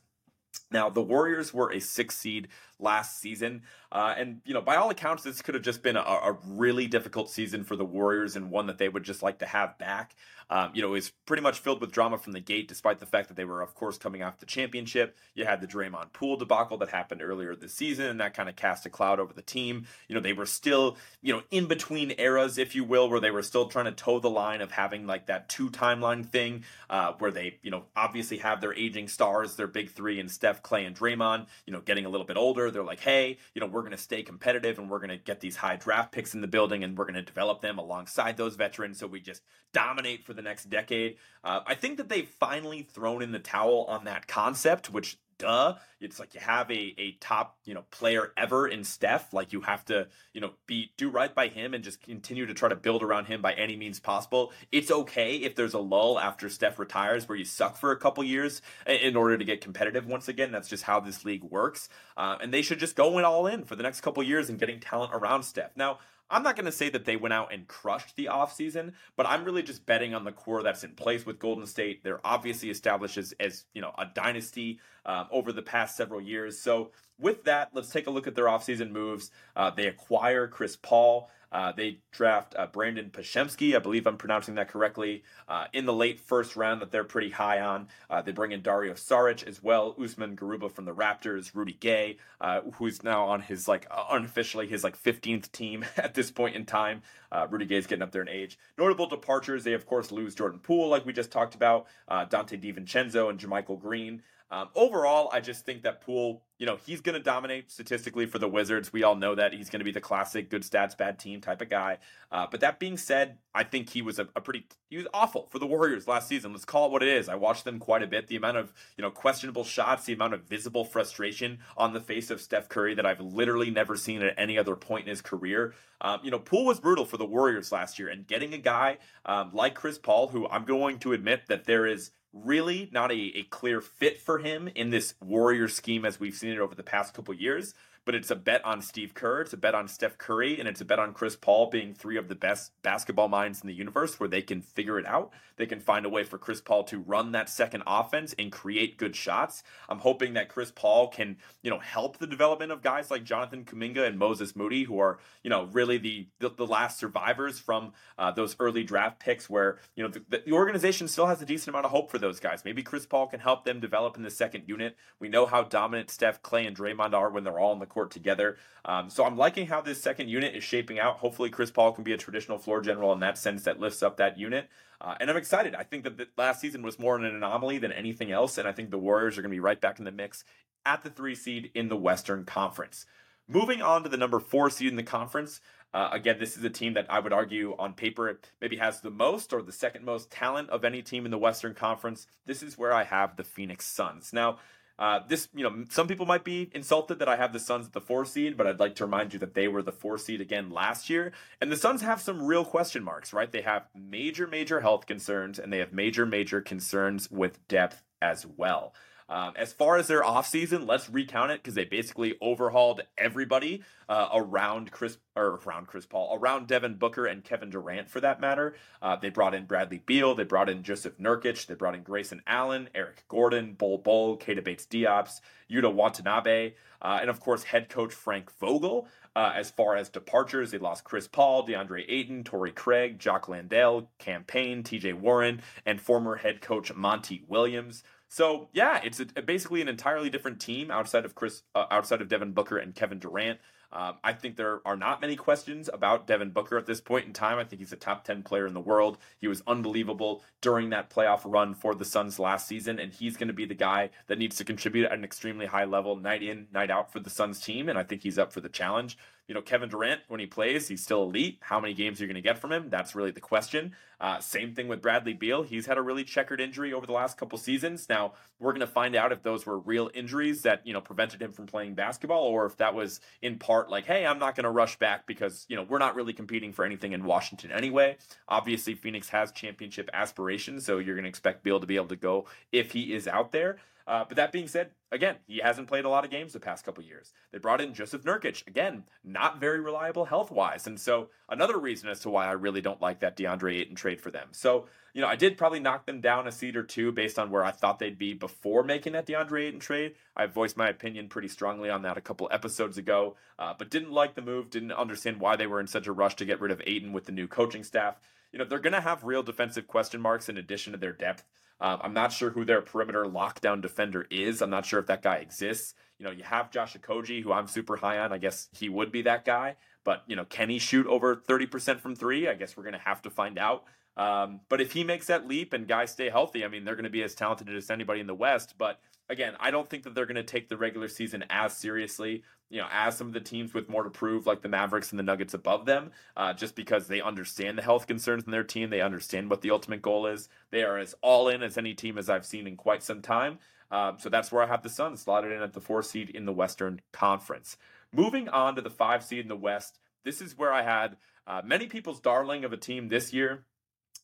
Now, the Warriors were a six seed last season. Uh, and, you know, by all accounts, this could have just been a, a, really difficult season for the Warriors and one that they would just like to have back. Um, you know, it was pretty much filled with drama from the gate, despite the fact that they were, of course, coming off the championship. You had the Draymond Poole debacle that happened earlier this season, and that kind of cast a cloud over the team. You know, they were still, you know, in between eras, if you will, where they were still trying to toe the line of having like that two timeline thing, uh, where they, you know, obviously have their aging stars, their big three, and Steph, Klay, and Draymond, you know, getting a little bit older. They're like, hey, you know, we're going to stay competitive and we're going to get these high draft picks in the building and we're going to develop them alongside those veterans so we just dominate for the next decade. Uh, I think that they've finally thrown in the towel on that concept, which duh. It's like you have a, a top, you know, player ever in Steph. Like you have to, you know, be do right by him and just continue to try to build around him by any means possible. It's okay if there's a lull after Steph retires where you suck for a couple years in order to get competitive once again. That's just how this league works. Uh, and they should just go in all in for the next couple years and getting talent around Steph. Now, I'm not going to say that they went out and crushed the offseason, but I'm really just betting on the core that's in place with Golden State. They're obviously established as, as you know, a dynasty um, over the past several years. So with that, let's take a look at their offseason moves. Uh, they acquire Chris Paul. Uh, they draft uh, Brandin Podziemski, I believe I'm pronouncing that correctly, uh, in the late first round that they're pretty high on. Uh, they bring in Dario Saric as well, Usman Garuba from the Raptors, Rudy Gay, uh, who's now on his like unofficially his like 15th team (laughs) at this point in time. Uh, Rudy Gay's getting up there in age. Notable departures, they of course lose Jordan Poole, like we just talked about, Donte DiVincenzo and JaMychal Green. Um, overall, I just think that Poole, you know, he's going to dominate statistically for the Wizards. We all know that he's going to be the classic good stats, bad team type of guy. Uh, but that being said, I think he was a, a, pretty he was awful for the Warriors last season. Let's call it what it is. I watched them quite a bit. The amount of you know questionable shots, the amount of visible frustration on the face of Steph Curry that I've literally never seen at any other point in his career. Um, you know, Poole was brutal for the Warriors last year, and getting a guy um, like Chris Paul, who I'm going to admit that there is really not a, a clear fit for him in this Warrior scheme as we've seen it over the past couple years but it's a bet on Steve Kerr, it's a bet on Steph Curry, and it's a bet on Chris Paul being three of the best basketball minds in the universe where they can figure it out. They can find a way for Chris Paul to run that second offense and create good shots. I'm hoping that Chris Paul can, you know, help the development of guys like Jonathan Kuminga and Moses Moody, who are, you know, really the the, the last survivors from uh, those early draft picks where, you know, the, the organization still has a decent amount of hope for those guys. Maybe Chris Paul can help them develop in the second unit. We know how dominant Steph, Klay, and Draymond are when they're all in the court together. Um, so I'm liking how this second unit is shaping out. Hopefully, Chris Paul can be a traditional floor general in that sense that lifts up that unit. Uh, and I'm excited. I think that the last season was more an anomaly than anything else. And I think the Warriors are going to be right back in the mix at the three seed in the Western Conference. Moving on to the number four seed in the conference. Uh, again, this is a team that I would argue on paper maybe has the most or the second most talent of any team in the Western Conference. This is where I have the Phoenix Suns. Now, uh, this, you know, some people might be insulted that I have the Suns at the four seed, but I'd like to remind you that they were the four seed again last year. And the Suns have some real question marks, right? They have major, major health concerns and they have major, major concerns with depth as well. Um, as far as their offseason, let's recount it because they basically overhauled everybody uh, around Chris or around Chris Paul, around Devin Booker and Kevin Durant for that matter. Uh, they brought in Bradley Beal, they brought in Joseph Nurkic, they brought in Grayson Allen, Eric Gordon, Bol Bol, Keita Bates Diops, Yuta Watanabe, uh, and of course head coach Frank Vogel. Uh, as far as departures, they lost Chris Paul, DeAndre Ayton, Torrey Craig, Jock Landale, Cam Payne, TJ Warren, and former head coach Monty Williams. So yeah, it's a, basically an entirely different team outside of Chris, uh, outside of Devin Booker and Kevin Durant. Um, I think there are not many questions about Devin Booker at this point in time. I think he's a top 10 player in the world. He was unbelievable during that playoff run for the Suns last season, and he's going to be the guy that needs to contribute at an extremely high level, night in, night out for the Suns team, and I think he's up for the challenge you know, Kevin Durant, when he plays, he's still elite. How many games are you going to get from him? That's really the question. Uh, same thing with Bradley Beal. He's had a really checkered injury over the last couple seasons. Now, we're going to find out if those were real injuries that, you know, prevented him from playing basketball or if that was in part like, hey, I'm not going to rush back because, you know, we're not really competing for anything in Washington anyway. Obviously, Phoenix has championship aspirations, so you're going to expect Beal to be able to go if he is out there. Uh, but that being said, again, he hasn't played a lot of games the past couple years. They brought in Joseph Nurkic, again, not very reliable health wise. And so another reason as to why I really don't like that DeAndre Ayton trade for them. So, you know, I did probably knock them down a seed or two based on where I thought they'd be before making that DeAndre Ayton trade. I voiced my opinion pretty strongly on that a couple episodes ago, uh, but didn't like the move, didn't understand why they were in such a rush to get rid of Ayton with the new coaching staff. You know, they're going to have real defensive question marks in addition to their depth. Um, I'm not sure who their perimeter lockdown defender is. I'm not sure if that guy exists. You know, you have Josh Okogie, who I'm super high on. I guess he would be that guy. But, you know, can he shoot over 30% from three? I guess we're going to have to find out. Um, but if he makes that leap and guys stay healthy, I mean, they're going to be as talented as anybody in the West. But again, I don't think that they're going to take the regular season as seriously, you know, as some of the teams with more to prove, like the Mavericks and the Nuggets above them, uh, just because they understand the health concerns in their team. They understand what the ultimate goal is. They are as all in as any team as I've seen in quite some time. Um, so that's where I have the Suns slotted in at the four seed in the Western Conference. Moving on to the five seed in the West, this is where I had uh, many people's darling of a team this year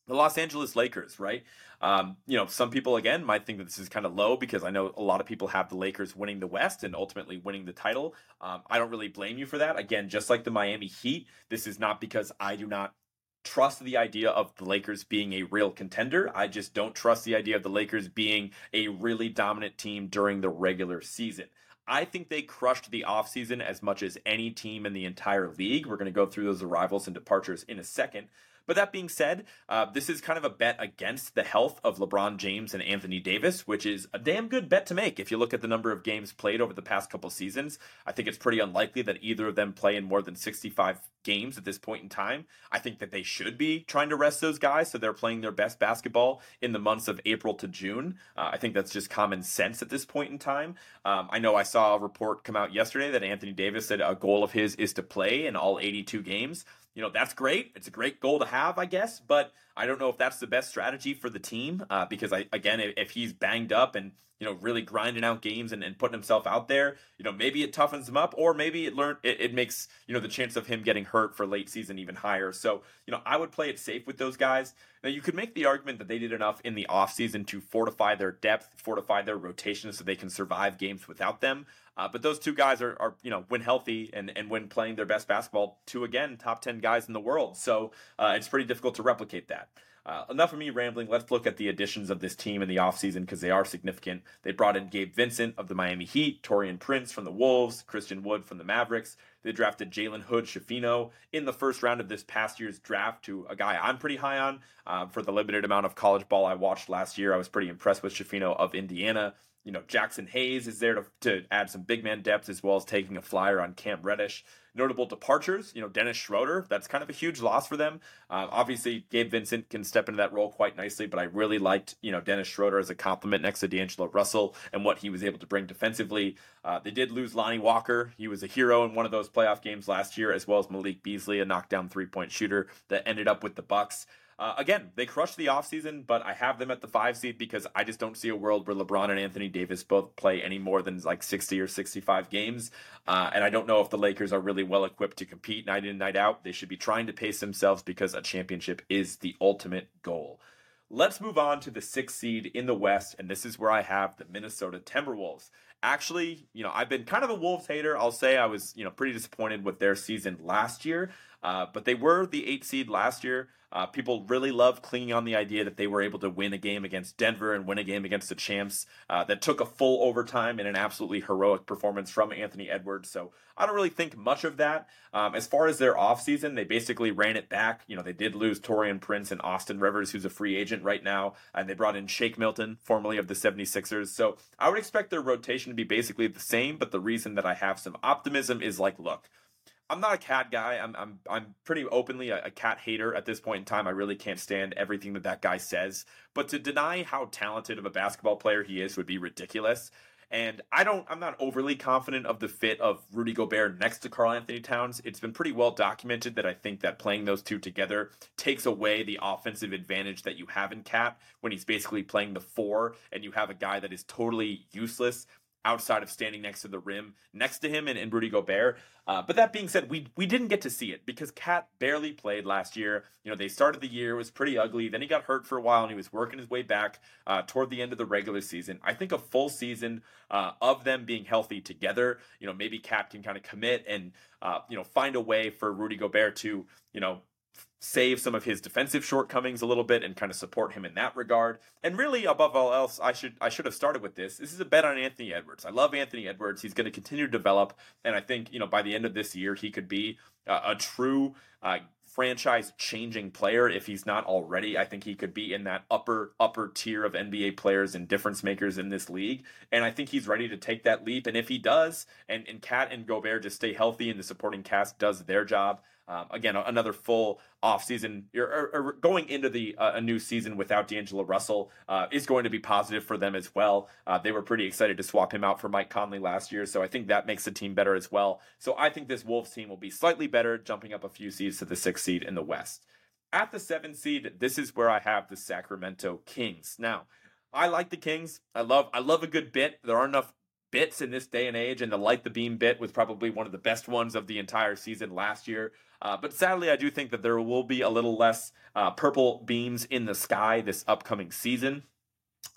the Los Angeles Lakers, right? Um, you know, some people again might think that this is kind of low because I know a lot of people have the Lakers winning the West and ultimately winning the title. Um, I don't really blame you for that. Again, just like the Miami Heat, this is not because I do not trust the idea of the Lakers being a real contender. I just don't trust the idea of the Lakers being a really dominant team during the regular season. I think they crushed the offseason as much as any team in the entire league. We're going to go through those arrivals and departures in a second. But that being said, uh, this is kind of a bet against the health of LeBron James and Anthony Davis, which is a damn good bet to make. If you look at the number of games played over the past couple seasons, I think it's pretty unlikely that either of them play in more than 65 games at this point in time. I think that they should be trying to rest those guys so they're playing their best basketball in the months of April to June. Uh, I think that's just common sense at this point in time. Um, I know I saw a report come out yesterday that Anthony Davis said a goal of his is to play in all 82 games you know, that's great. It's a great goal to have, I guess, but I don't know if that's the best strategy for the team uh, because I again, if, he's banged up and you know really grinding out games and, and putting himself out there, you know maybe it toughens him up, or maybe it learn it, it, makes you know the chance of him getting hurt for late season even higher. So you know I would play it safe with those guys. Now you could make the argument that they did enough in the offseason to fortify their depth, fortify their rotation, so they can survive games without them. Uh, but those two guys are, are, you know, when healthy and, and when playing their best basketball, two again top ten guys in the world. So uh, it's pretty difficult to replicate that. Uh, enough of me rambling. Let's look at the additions of this team in the offseason because they are significant. They brought in Gabe Vincent of the Miami Heat, Taurean Prince from the Wolves, Christian Wood from the Mavericks. They drafted Jalen Hood Schifino in the first round of this past year's draft to a guy I'm pretty high on. Uh, for the limited amount of college ball I watched last year, I was pretty impressed with Schifino of Indiana you know, Jaxson Hayes is there to, to add some big man depth as well as taking a flyer on Cam Reddish. Notable departures, you know, Dennis Schroeder, that's kind of a huge loss for them. Uh, obviously, Gabe Vincent can step into that role quite nicely, but I really liked, you know, Dennis Schroeder as a compliment next to D'Angelo Russell and what he was able to bring defensively. Uh, they did lose Lonnie Walker. He was a hero in one of those playoff games last year, as well as Malik Beasley, a knockdown three point shooter that ended up with the Bucks. Uh, again, they crushed the offseason, but I have them at the five seed because I just don't see a world where LeBron and Anthony Davis both play any more than like 60 or 65 games. Uh, and I don't know if the Lakers are really well equipped to compete night in, and night out. They should be trying to pace themselves because a championship is the ultimate goal. Let's move on to the sixth seed in the West, and this is where I have the Minnesota Timberwolves. Actually, you know, I've been kind of a Wolves hater. I'll say I was, you know, pretty disappointed with their season last year, uh, but they were the eight seed last year. Uh, people really love clinging on the idea that they were able to win a game against Denver and win a game against the champs uh, that took a full overtime and an absolutely heroic performance from Anthony Edwards. So I don't really think much of that. Um, as far as their offseason, they basically ran it back. You know, they did lose Taurean Prince and Austin Rivers, who's a free agent right now, and they brought in Shake Milton, formerly of the 76ers. So I would expect their rotation to be basically the same, but the reason that I have some optimism is like, look, I'm not a KAT guy. I'm I'm I'm pretty openly a, a, KAT hater at this point in time. I really can't stand everything that that guy says. But to deny how talented of a basketball player he is would be ridiculous. And I don't I'm not overly confident of the fit of Rudy Gobert next to Karl-Anthony Towns. It's been pretty well documented that I think that playing those two together takes away the offensive advantage that you have in KAT when he's basically playing the four and you have a guy that is totally useless outside of standing next to the rim next to him and, and Rudy Gobert. Uh, but that being said, we we didn't get to see it because KAT barely played last year. You know, they started the year, it was pretty ugly. Then he got hurt for a while and he was working his way back uh, toward the end of the regular season. I think a full season uh, of them being healthy together, you know, maybe KAT can kind of commit and, uh, you know, find a way for Rudy Gobert to, you know, save some of his defensive shortcomings a little bit and kind of support him in that regard. And really, above all else, I should I should have started with this. This is a bet on Anthony Edwards. I love Anthony Edwards. He's going to continue to develop, and I think you know by the end of this year he could be uh, a true. Uh, franchise changing player if he's not already. I think he could be in that upper upper tier of NBA players and difference makers in this league. And I think he's ready to take that leap. And if he does, and and KAT and Gobert just stay healthy and the supporting cast does their job, um, again, another full offseason or, or going into the uh, a new season without D'Angelo Russell uh, is going to be positive for them as well. Uh, they were pretty excited to swap him out for Mike Conley last year, so I think that makes the team better as well. So I think this Wolves team will be slightly better, jumping up a few seeds to the sixth seed in the West. At the seventh seed, this is where I have the Sacramento Kings. Now, I like the Kings. I love I love a good bit. There aren't enough bits in this day and age, and the light the beam bit was probably one of the best ones of the entire season last year. Uh, but sadly, I do think that there will be a little less uh, purple beams in the sky this upcoming season,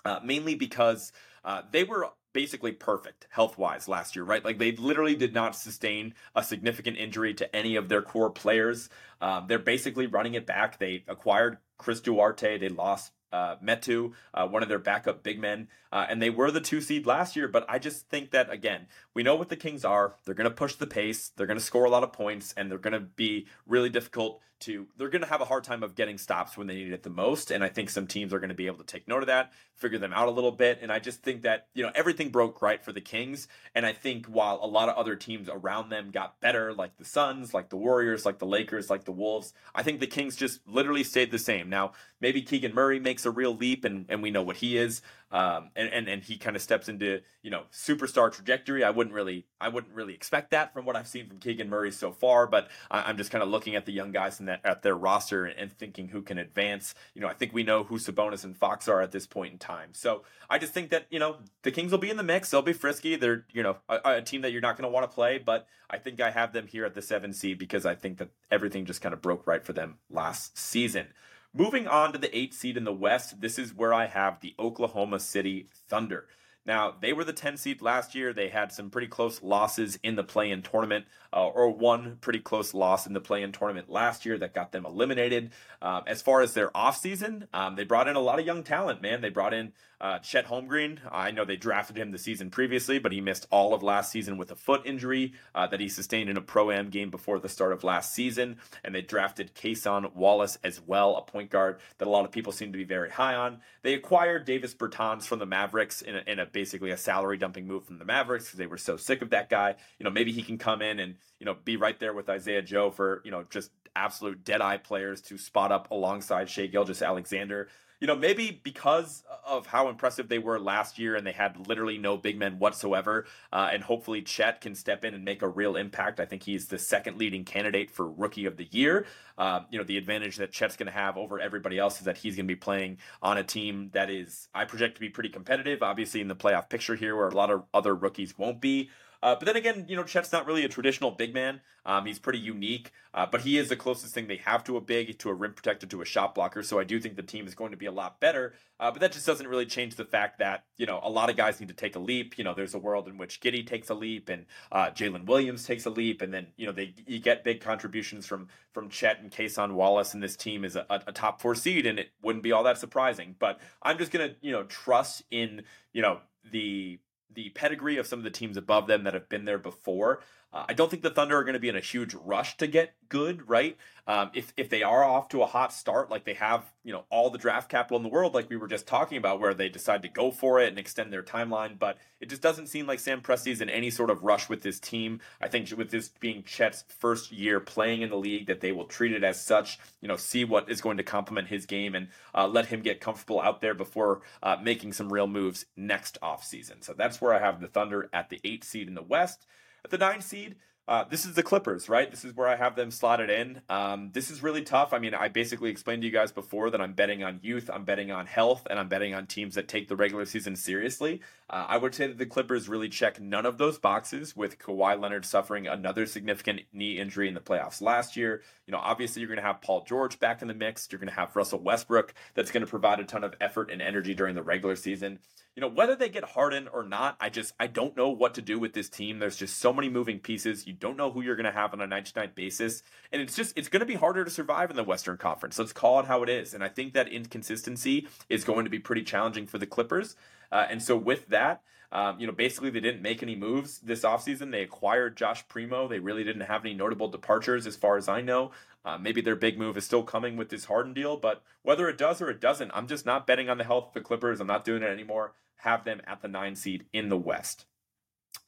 uh, mainly because uh, they were basically perfect health wise last year, right? Like they literally did not sustain a significant injury to any of their core players. Um, they're basically running it back. They acquired Chris Duarte. They lost uh, Metu, uh, one of their backup big men, uh, and they were the two seed last year. But I just think that again, we know what the Kings are. They're going to push the pace. They're going to score a lot of points, and they're going to be really difficult to. They're going to have a hard time of getting stops when they need it the most. And I think some teams are going to be able to take note of that, figure them out a little bit. And I just think that you know everything broke right for the Kings, and I think while a lot of other teams around them got better, like the Suns, like the Warriors, like the Lakers, like the Wolves, I think the Kings just literally stayed the same. Now maybe Keegan Murray makes a real leap, and and we know what he is. Um, and, and and he kind of steps into you know superstar trajectory. I wouldn't really I wouldn't really expect that from what I've seen from Keegan Murray so far, but I, am just kind of looking at the young guys in that at their roster and, and, thinking who can advance. You know, I think we know who Sabonis and Fox are at this point in time. So I just think that you know the Kings will be in the mix. They'll be frisky. They're you know a, a team that you're not going to want to play, but I think I have them here at the seven seed because I think that everything just kind of broke right for them last season. Moving on to the eight seed in the West, this is where I have the Oklahoma City Thunder. Now, they were the 10 seed last year. They had some pretty close losses in the play in tournament, uh, or one pretty close loss in the play in tournament last year that got them eliminated. Um, as far as their offseason, um, they brought in a lot of young talent, man. They brought in uh, Chet Holmgren, I know they drafted him the season previously, but he missed all of last season with a foot injury uh, that he sustained in a pro am game before the start of last season. And they drafted Cason Wallace as well, a point guard that a lot of people seem to be very high on. They acquired Davis Bertans from the Mavericks in a, in a basically a salary dumping move from the Mavericks because they were so sick of that guy. You know, maybe he can come in and you know be right there with Isaiah Joe for you know just absolute dead eye players to spot up alongside Shai Gilgeous-Alexander you know, maybe because of how impressive they were last year and they had literally no big men whatsoever, uh, and hopefully Chet can step in and make a real impact. I think he's the second leading candidate for Rookie of the Year. Uh, you know, the advantage that Chet's going to have over everybody else is that he's going to be playing on a team that is, I project to be pretty competitive, obviously in the playoff picture here, where a lot of other rookies won't be. Uh, but then again, you know, Chet's not really a traditional big man. Um, he's pretty unique, uh, but he is the closest thing they have to a big, to a rim protector, to a shot blocker. So I do think the team is going to be a lot better. Uh, but that just doesn't really change the fact that you know a lot of guys need to take a leap. You know, there's a world in which Giddey takes a leap and uh, Jalen Williams takes a leap, and then you know they you get big contributions from from Chet and Cason Wallace, and this team is a, a top four seed, and it wouldn't be all that surprising. But I'm just gonna you know trust in you know the the pedigree of some of the teams above them that have been there before. Uh, I don't think the Thunder are going to be in a huge rush to get good, right? Um, if if they are off to a hot start, like they have, you know, all the draft capital in the world, like we were just talking about, where they decide to go for it and extend their timeline, but it just doesn't seem like Sam Presti's in any sort of rush with this team. I think with this being Chet's first year playing in the league, that they will treat it as such. You know, see what is going to complement his game and uh, let him get comfortable out there before uh, making some real moves next offseason. So that's where I have the Thunder at the eight seed in the West. At the nine seed, uh, this is the Clippers, right? This is where I have them slotted in. Um, this is really tough. I mean, I basically explained to you guys before that I'm betting on youth, I'm betting on health, and I'm betting on teams that take the regular season seriously. Uh, I would say that the Clippers really check none of those boxes with Kawhi Leonard suffering another significant knee injury in the playoffs last year. You know, obviously, you're going to have Paul George back in the mix. You're going to have Russell Westbrook that's going to provide a ton of effort and energy during the regular season you know whether they get Harden or not, I just I don't know what to do with this team. There's just so many moving pieces. You don't know who you're going to have on a night to night basis, and it's just it's going to be harder to survive in the Western Conference. Let's call it how it is. And I think that inconsistency is going to be pretty challenging for the Clippers. Uh, and so with that, um, you know, basically they didn't make any moves this offseason. They acquired Josh Primo. They really didn't have any notable departures as far as I know. Uh, maybe their big move is still coming with this Harden deal, but whether it does or it doesn't, I'm just not betting on the health of the Clippers. I'm not doing it anymore. Have them at the nine seed in the West.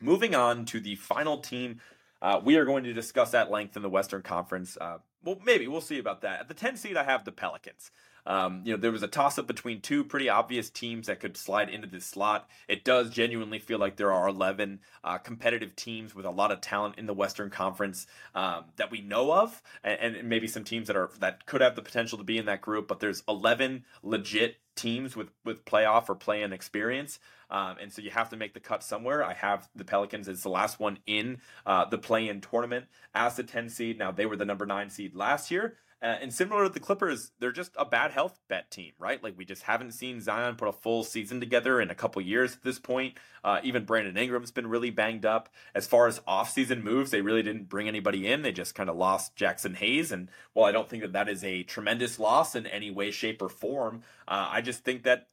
Moving on to the final team uh, we are going to discuss at length in the Western Conference. Uh, well, maybe we'll see about that. At the 10 seed, I have the Pelicans. Um, you know, there was a toss up between two pretty obvious teams that could slide into this slot. It does genuinely feel like there are 11 uh, competitive teams with a lot of talent in the Western Conference um, that we know of, and, and maybe some teams that are that could have the potential to be in that group. But there's 11 legit teams with with playoff or play-in experience, um, and so you have to make the cut somewhere. I have the Pelicans as the last one in uh, the play-in tournament as the 10 seed. Now they were the number nine seed last year. Uh, and similar to the Clippers, they're just a bad health bet team, right? Like we just haven't seen Zion put a full season together in a couple years at this point. Uh, even Brandon Ingram's been really banged up. As far as offseason moves, they really didn't bring anybody in. They just kind of lost Jaxson Hayes. And while I don't think that that is a tremendous loss in any way, shape, or form, uh, I just think that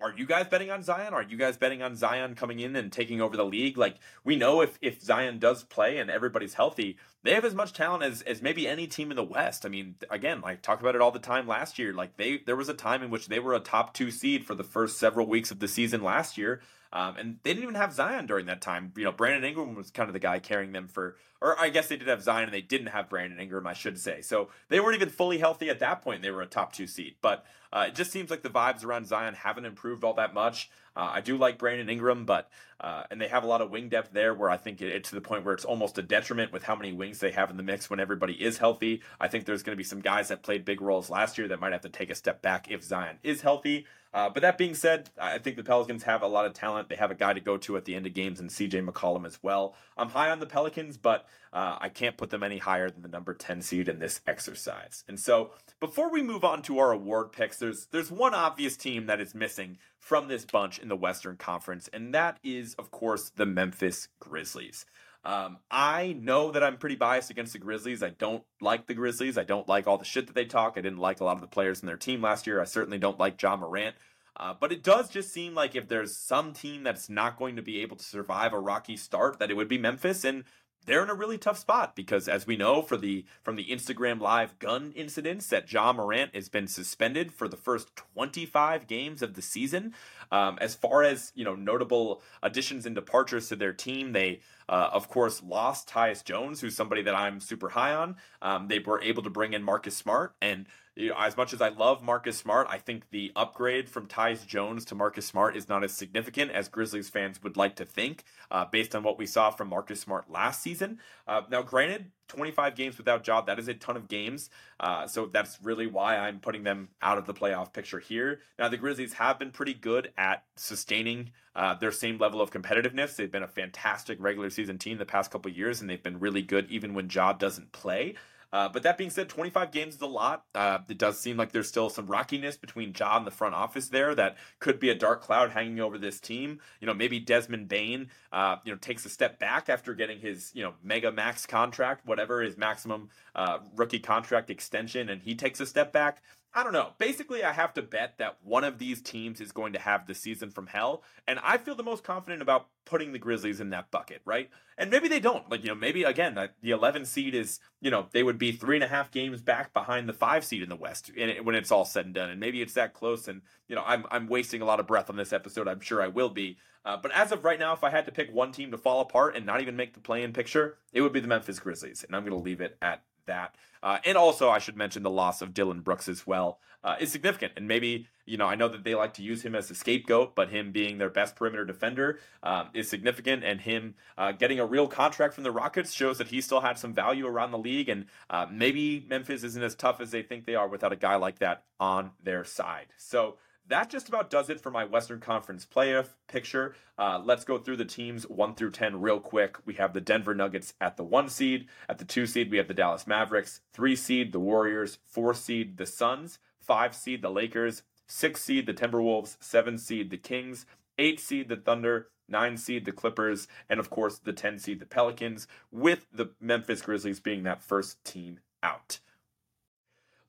are you guys betting on Zion? Are you guys betting on Zion coming in and taking over the league? Like we know if if Zion does play and everybody's healthy, they have as much talent as as maybe any team in the West. I mean, again, like talk about it all the time last year. Like they there was a time in which they were a top 2 seed for the first several weeks of the season last year. Um, and they didn't even have Zion during that time. You know, Brandon Ingram was kind of the guy carrying them for, or I guess they did have Zion and they didn't have Brandon Ingram, I should say. So they weren't even fully healthy at that point. They were a top two seed. But uh, it just seems like the vibes around Zion haven't improved all that much. Uh, I do like Brandon Ingram, but uh, and they have a lot of wing depth there where I think it, it's to the point where it's almost a detriment with how many wings they have in the mix when everybody is healthy. I think there's going to be some guys that played big roles last year that might have to take a step back if Zion is healthy. Uh, but that being said, I think the Pelicans have a lot of talent. They have a guy to go to at the end of games and CJ McCollum as well. I'm high on the Pelicans, but uh, I can't put them any higher than the number 10 seed in this exercise. And so before we move on to our award picks, there's there's one obvious team that is missing from this bunch in the Western Conference, and that is, of course, the Memphis Grizzlies. Um, I know that I'm pretty biased against the Grizzlies. I don't like the Grizzlies. I don't like all the shit that they talk. I didn't like a lot of the players in their team last year. I certainly don't like Ja Morant. Uh, but it does just seem like if there's some team that's not going to be able to survive a rocky start, that it would be Memphis. And they're in a really tough spot because, as we know, for the from the Instagram Live gun incidents, that Ja Morant has been suspended for the first 25 games of the season. Um, as far as you know, notable additions and departures to their team, they uh, of course lost Tyus Jones, who's somebody that I'm super high on. Um, they were able to bring in Marcus Smart, and you know, as much as I love Marcus Smart, I think the upgrade from Tyus Jones to Marcus Smart is not as significant as Grizzlies fans would like to think, uh, based on what we saw from Marcus Smart last season. Uh, now, granted, 25 games without job, that is a ton of games. Uh, so that's really why I'm putting them out of the playoff picture here. Now, the Grizzlies have been pretty good at sustaining uh, their same level of competitiveness. They've been a fantastic regular season team the past couple years, and they've been really good even when Job doesn't play. Uh, but that being said, 25 games is a lot. Uh, it does seem like there's still some rockiness between Ja and the front office there that could be a dark cloud hanging over this team. You know, maybe Desmond Bane, uh, you know, takes a step back after getting his, you know, mega max contract, whatever his maximum uh, rookie contract extension, and he takes a step back. I don't know. Basically, I have to bet that one of these teams is going to have the season from hell, and I feel the most confident about putting the Grizzlies in that bucket, right? And maybe they don't. Like, you know, maybe again, the 11 seed is, you know, they would be three and a half games back behind the five seed in the West when it's all said and done. And maybe it's that close. And, you know, I'm, I'm wasting a lot of breath on this episode. I'm sure I will be. Uh, but as of right now, if I had to pick one team to fall apart and not even make the play in picture, it would be the Memphis Grizzlies. And I'm going to leave it at that. Uh, and also, I should mention the loss of Dillon Brooks as well uh, is significant. And maybe, you know, I know that they like to use him as a scapegoat, but him being their best perimeter defender um, is significant. And him uh, getting a real contract from the Rockets shows that he still had some value around the league. And uh, maybe Memphis isn't as tough as they think they are without a guy like that on their side. So, that just about does it for my Western Conference playoff picture. Uh, let's go through the teams 1 through 10 real quick. We have the Denver Nuggets at the 1 seed. At the 2 seed, we have the Dallas Mavericks. 3 seed, the Warriors. 4 seed, the Suns. 5 seed, the Lakers. 6 seed, the Timberwolves. 7 seed, the Kings. 8 seed, the Thunder. 9 seed, the Clippers. And of course, the 10 seed, the Pelicans, with the Memphis Grizzlies being that first team out.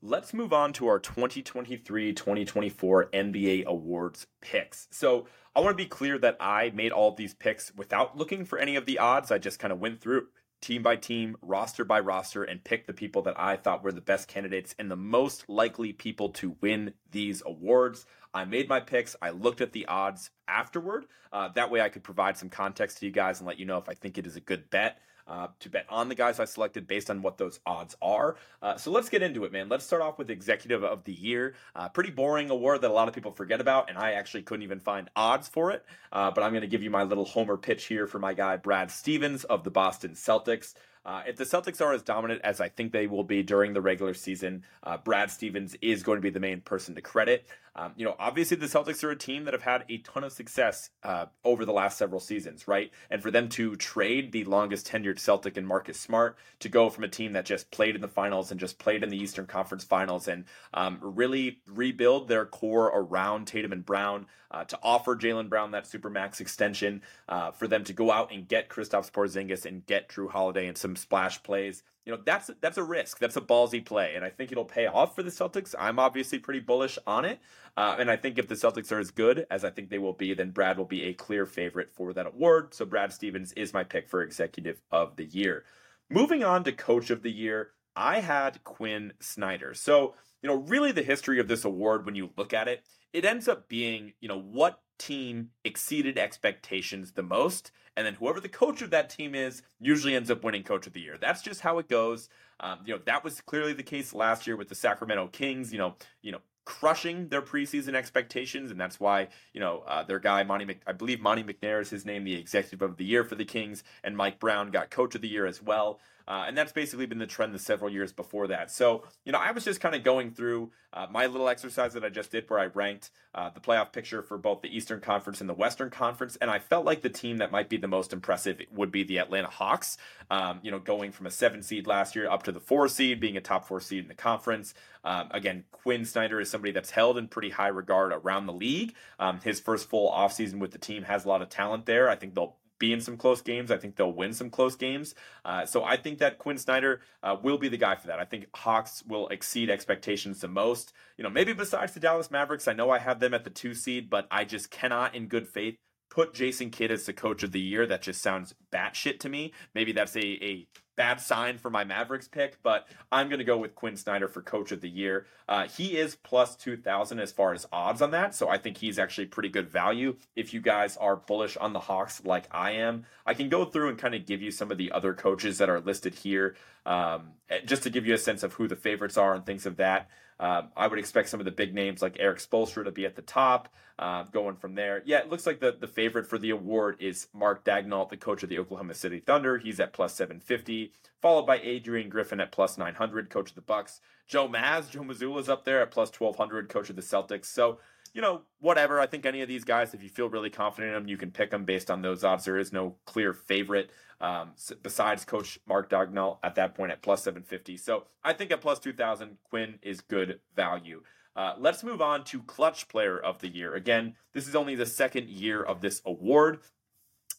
Let's move on to our 2023 2024 NBA awards picks. So, I want to be clear that I made all these picks without looking for any of the odds. I just kind of went through team by team, roster by roster, and picked the people that I thought were the best candidates and the most likely people to win these awards. I made my picks. I looked at the odds afterward. Uh, that way, I could provide some context to you guys and let you know if I think it is a good bet. Uh, to bet on the guys I selected based on what those odds are. Uh, so let's get into it, man. Let's start off with Executive of the Year. Uh, pretty boring award that a lot of people forget about, and I actually couldn't even find odds for it. Uh, but I'm going to give you my little homer pitch here for my guy, Brad Stevens of the Boston Celtics. Uh, if the Celtics are as dominant as I think they will be during the regular season, uh, Brad Stevens is going to be the main person to credit. Um, you know, obviously the Celtics are a team that have had a ton of success uh, over the last several seasons, right? And for them to trade the longest tenured Celtic and Marcus Smart to go from a team that just played in the finals and just played in the Eastern Conference Finals and um, really rebuild their core around Tatum and Brown uh, to offer Jaylen Brown that supermax extension, uh, for them to go out and get Kristaps Porzingis and get Jrue Holiday and some splash plays you know that's that's a risk. That's a ballsy play and i think it'll pay off for the celtics. I'm obviously pretty bullish on it uh, and i think if the celtics are as good as i think they will be then brad will be a clear favorite for that award. So brad stevens is my pick for executive of the year. Moving on to coach of the year i had quin snyder. So you know really the history of this award when you look at it it ends up being you know what team exceeded expectations the most and then whoever the coach of that team is usually ends up winning coach of the year. That's just how it goes. Um, you know that was clearly the case last year with the Sacramento Kings. You know, you know, crushing their preseason expectations, and that's why you know uh, their guy Monte, Mc, I believe Monte McNair is his name, the executive of the year for the Kings, and Mike Brown got coach of the year as well. Uh, and that's basically been the trend the several years before that. So, you know, I was just kind of going through uh, my little exercise that I just did where I ranked uh, the playoff picture for both the Eastern Conference and the Western Conference. And I felt like the team that might be the most impressive would be the Atlanta Hawks, um, you know, going from a seven seed last year up to the four seed, being a top four seed in the conference. Um, again, Quin Snyder is somebody that's held in pretty high regard around the league. Um, his first full offseason with the team has a lot of talent there. I think they'll be in some close games. I think they'll win some close games. Uh, so I think that Quin Snyder uh, will be the guy for that. I think Hawks will exceed expectations the most. You know, maybe besides the Dallas Mavericks, I know I have them at the two seed, but I just cannot, in good faith, put Jason Kidd as the coach of the year. That just sounds batshit to me. Maybe that's a, a bad sign for my Mavericks pick, but I'm going to go with Quin Snyder for coach of the year. Uh, he is plus 2,000 as far as odds on that, so I think he's actually pretty good value. If you guys are bullish on the Hawks like I am, I can go through and kind of give you some of the other coaches that are listed here um, eh, just to give you a sense of who the favorites are and things of that. Um, I would expect some of the big names like Erik Spoelstra to be at the top. Uh, going from there, yeah, it looks like the, the favorite for the award is Mark Daigneault, the coach of the Oklahoma City Thunder. He's at plus 750, followed by Adrian Griffin at plus 900, coach of the Bucks. Joe Maz, Joe Mazzulla's up there at plus 1200, coach of the Celtics. So you know, whatever. I think any of these guys, if you feel really confident in them, you can pick them based on those odds. There is no clear favorite um, besides Coach Mark Daigneault at that point at plus 750. So I think at plus 2,000, Quin is good value. Uh, let's move on to Clutch Player of the Year. Again, this is only the second year of this award.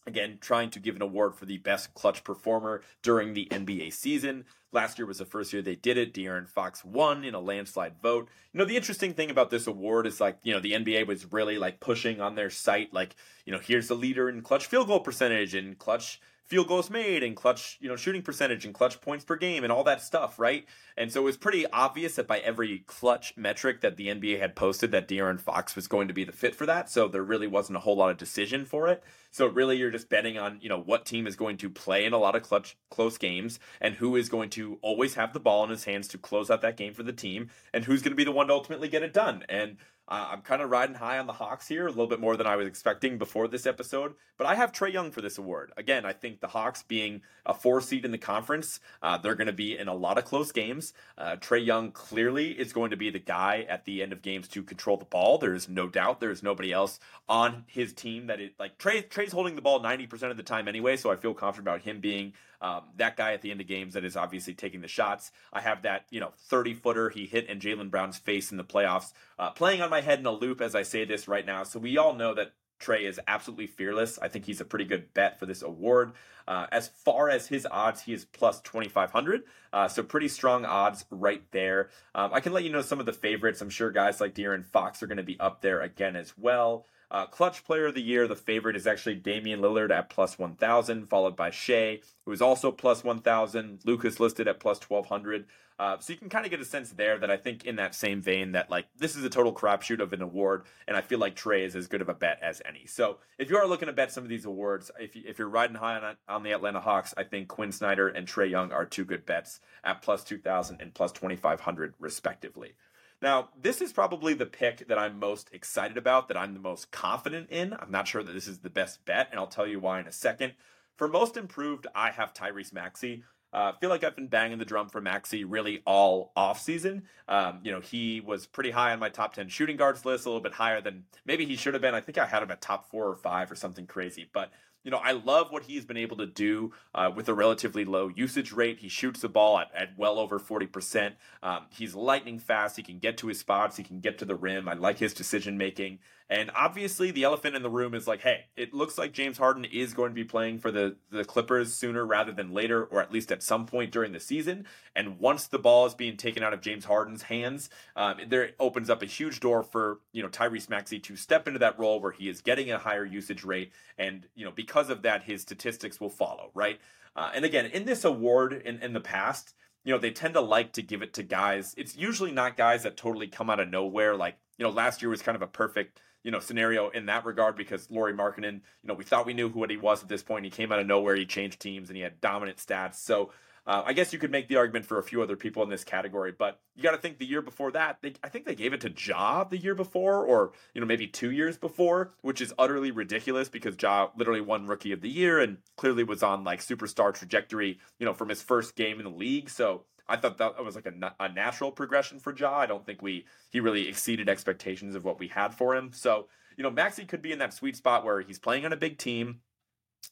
Again, trying to give an award for the best clutch performer during the NBA season. Last year was the first year they did it. De'Aaron Fox won in a landslide vote. You know, the interesting thing about this award is like, you know, the NBA was really like pushing on their site, like, you know, here's the leader in clutch field goal percentage and clutch field goals made and clutch, you know, shooting percentage and clutch points per game and all that stuff, right? And so it was pretty obvious that by every clutch metric that the NBA had posted that De'Aaron Fox was going to be the fit for that. So there really wasn't a whole lot of decision for it. So really you're just betting on, you know, what team is going to play in a lot of clutch close games and who is going to always have the ball in his hands to close out that game for the team and who's going to be the one to ultimately get it done. And uh, I'm kind of riding high on the Hawks here, a little bit more than I was expecting before this episode. But I have Trae Young for this award. Again, I think the Hawks, being a four seed in the conference, uh, they're going to be in a lot of close games. Uh, Trae Young clearly is going to be the guy at the end of games to control the ball. There is no doubt. There is nobody else on his team that it like Trae. Trae's holding the ball 90% of the time anyway, so I feel confident about him being um, that guy at the end of games that is obviously taking the shots. I have that, you know, 30 footer he hit in Jaylen Brown's face in the playoffs, uh, playing on my head in a loop as I say this right now. So we all know that Trae is absolutely fearless. I think he's a pretty good bet for this award. Uh, as far as his odds, he is plus 2,500. Uh, so pretty strong odds right there. Um, I can let you know some of the favorites. I'm sure guys like De'Aaron Fox are going to be up there again as well. Uh, clutch player of the year, the favorite is actually Damian Lillard at plus 1,000, followed by Shai, who is also plus 1,000. Luka's listed at plus 1,200. Uh, so you can kind of get a sense there that I think in that same vein that like this is a total crapshoot of an award, and I feel like Trae is as good of a bet as any. So if you are looking to bet some of these awards, if you, if you're riding high on on the Atlanta Hawks, I think Quin Snyder and Trae Young are two good bets at 2,000 and plus 2,500 respectively. Now, this is probably the pick that I'm most excited about, that I'm the most confident in. I'm not sure that this is the best bet, and I'll tell you why in a second. For most improved, I have Tyrese Maxey. I uh, feel like I've been banging the drum for Maxey really all off season. Um, you know, he was pretty high on my top 10 shooting guards list, a little bit higher than maybe he should have been. I think I had him at top four or five or something crazy. But you know, I love what he's been able to do uh, with a relatively low usage rate. He shoots the ball at, at well over 40%. Um, he's lightning fast. He can get to his spots. He can get to the rim. I like his decision making. And obviously, the elephant in the room is like, hey, it looks like James Harden is going to be playing for the, the Clippers sooner rather than later, or at least at some point during the season. And once the ball is being taken out of James Harden's hands, um, there opens up a huge door for you know Tyrese Maxey to step into that role where he is getting a higher usage rate, and you know because of that, his statistics will follow, right? Uh, and again, in this award in, in the past, you know, they tend to like to give it to guys. It's usually not guys that totally come out of nowhere. Like, you know, last year was kind of a perfect you know scenario in that regard because Lauri Markkanen, you know, we thought we knew who what he was at this point. He came out of nowhere. He changed teams and he had dominant stats. So uh, I guess you could make the argument for a few other people in this category, but you got to think the year before that, they, I think they gave it to Ja the year before, or you know maybe two years before, which is utterly ridiculous because Ja literally won Rookie of the Year and clearly was on like superstar trajectory, you know, from his first game in the league. So I thought that was like a, a natural progression for Ja. I don't think we he really exceeded expectations of what we had for him. So you know, Maxey could be in that sweet spot where he's playing on a big team.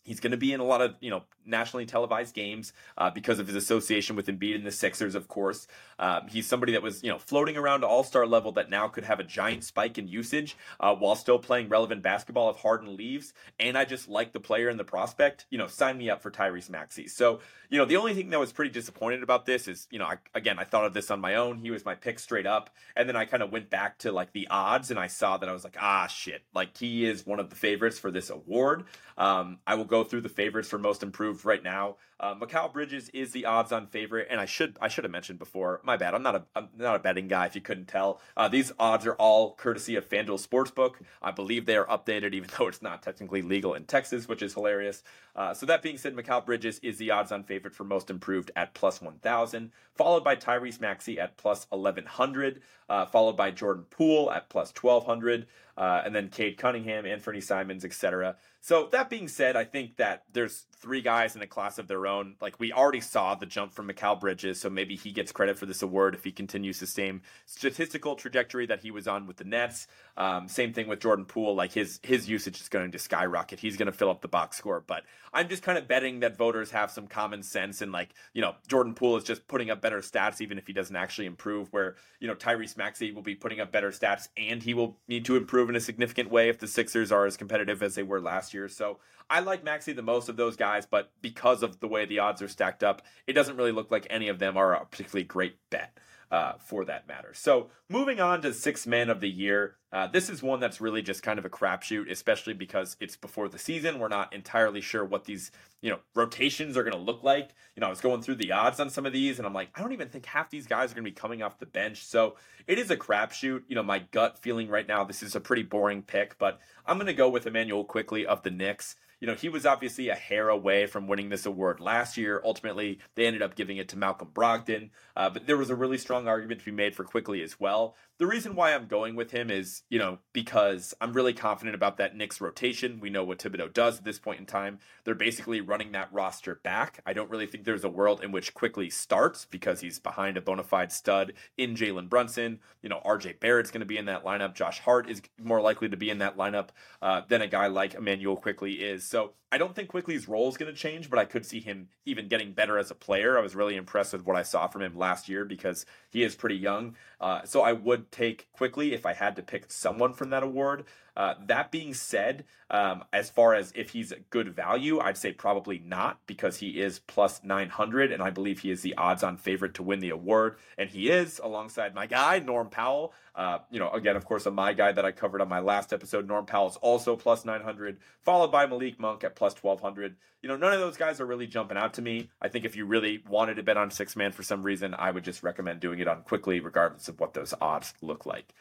He's going to be in a lot of you know nationally televised games uh, because of his association with Embiid and the Sixers, of course. Um, he's somebody that was you know floating around All Star level that now could have a giant spike in usage uh, while still playing relevant basketball if Harden leaves. And I just like the player and the prospect. You know, sign me up for Tyrese Maxey. So you know the only thing that was pretty disappointed about this is you know I, again I thought of this on my own. He was my pick straight up, and then I kind of went back to like the odds and I saw that I was like ah shit like he is one of the favorites for this award. Um, I will go through the favorites for most improved right now. Uh, Bridges is the odds-on favorite, and I should I should have mentioned before. My bad. I'm not a I'm not a betting guy. If you couldn't tell, uh, these odds are all courtesy of FanDuel Sportsbook. I believe they are updated, even (laughs) though it's not technically legal in Texas, which is hilarious. Uh, so that being said, Mikal Bridges is the odds-on favorite for most improved at plus 1,000, followed by Tyrese Maxey at plus 1,100, uh, followed by Jordan Poole at plus 1,200 uh, and then Cade Cunningham, Anfernee Simons, etc. So that being said, I think that there's three guys in a class of their own. Like we already saw the jump from Mikal Bridges, so maybe he gets credit for this award if he continues the same statistical trajectory that he was on with the Nets. Um, same thing with Jordan Poole. Like his his usage is going to skyrocket. He's going to fill up the box score. But I'm just kind of betting that voters have some common sense and like you know Jordan Poole is just putting up better stats even if he doesn't actually improve. Where you know Tyrese Maxey will be putting up better stats and he will need to improve in a significant way if the Sixers are as competitive as they were last year. So I like Maxey the most of those guys, but because of the way the odds are stacked up, it doesn't really look like any of them are a particularly great bet. Uh, for that matter. So, moving on to six man of the year, uh, this is one that's really just kind of a crapshoot, especially because it's before the season. We're not entirely sure what these, you know, rotations are going to look like. You know, I was going through the odds on some of these, and I'm like, I don't even think half these guys are going to be coming off the bench. So, it is a crapshoot. You know, my gut feeling right now, this is a pretty boring pick, but I'm going to go with Emmanuel Quickley of the Knicks you know, he was obviously a hair away from winning this award last year. Ultimately, they ended up giving it to Malcolm Brogdon, uh, but there was a really strong argument to be made for Quickley as well. The reason why I'm going with him is, you know, because I'm really confident about that Knicks rotation. We know what Thibodeau does at this point in time. They're basically running that roster back. I don't really think there's a world in which Quickley starts because he's behind a bona fide stud in Jalen Brunson. You know, RJ Barrett's going to be in that lineup. Josh Hart is more likely to be in that lineup uh, than a guy like Emmanuel Quickley is. So I don't think Quickley's role is going to change, but I could see him even getting better as a player. I was really impressed with what I saw from him last year because he is pretty young. Uh, so I would take Quickley if I had to pick someone from that award. Uh, that being said, um, as far as if he's a good value, I'd say probably not because he is plus 900, and I believe he is the odds on favorite to win the award. And he is alongside my guy, Norm Powell. Uh, you know, again, of course, a my guy that I covered on my last episode. Norm Powell is also plus 900, followed by Malik Monk at plus 1200. You know, none of those guys are really jumping out to me. I think if you really wanted to bet on six man for some reason, I would just recommend doing it on Quickley, regardless of what those odds look like.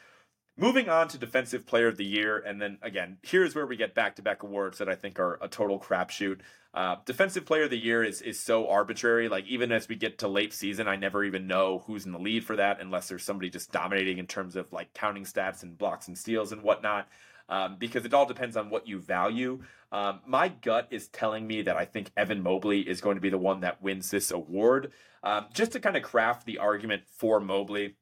Moving on to Defensive Player of the Year, and then again, here's where we get back to back awards that I think are a total crapshoot. Uh, defensive Player of the Year is is so arbitrary. Like even as we get to late season, I never even know who's in the lead for that, unless there's somebody just dominating in terms of like counting stats and blocks and steals and whatnot. Um, because it all depends on what you value. Um, my gut is telling me that I think Evan Mobley is going to be the one that wins this award. Um, just to kind of craft the argument for Mobley,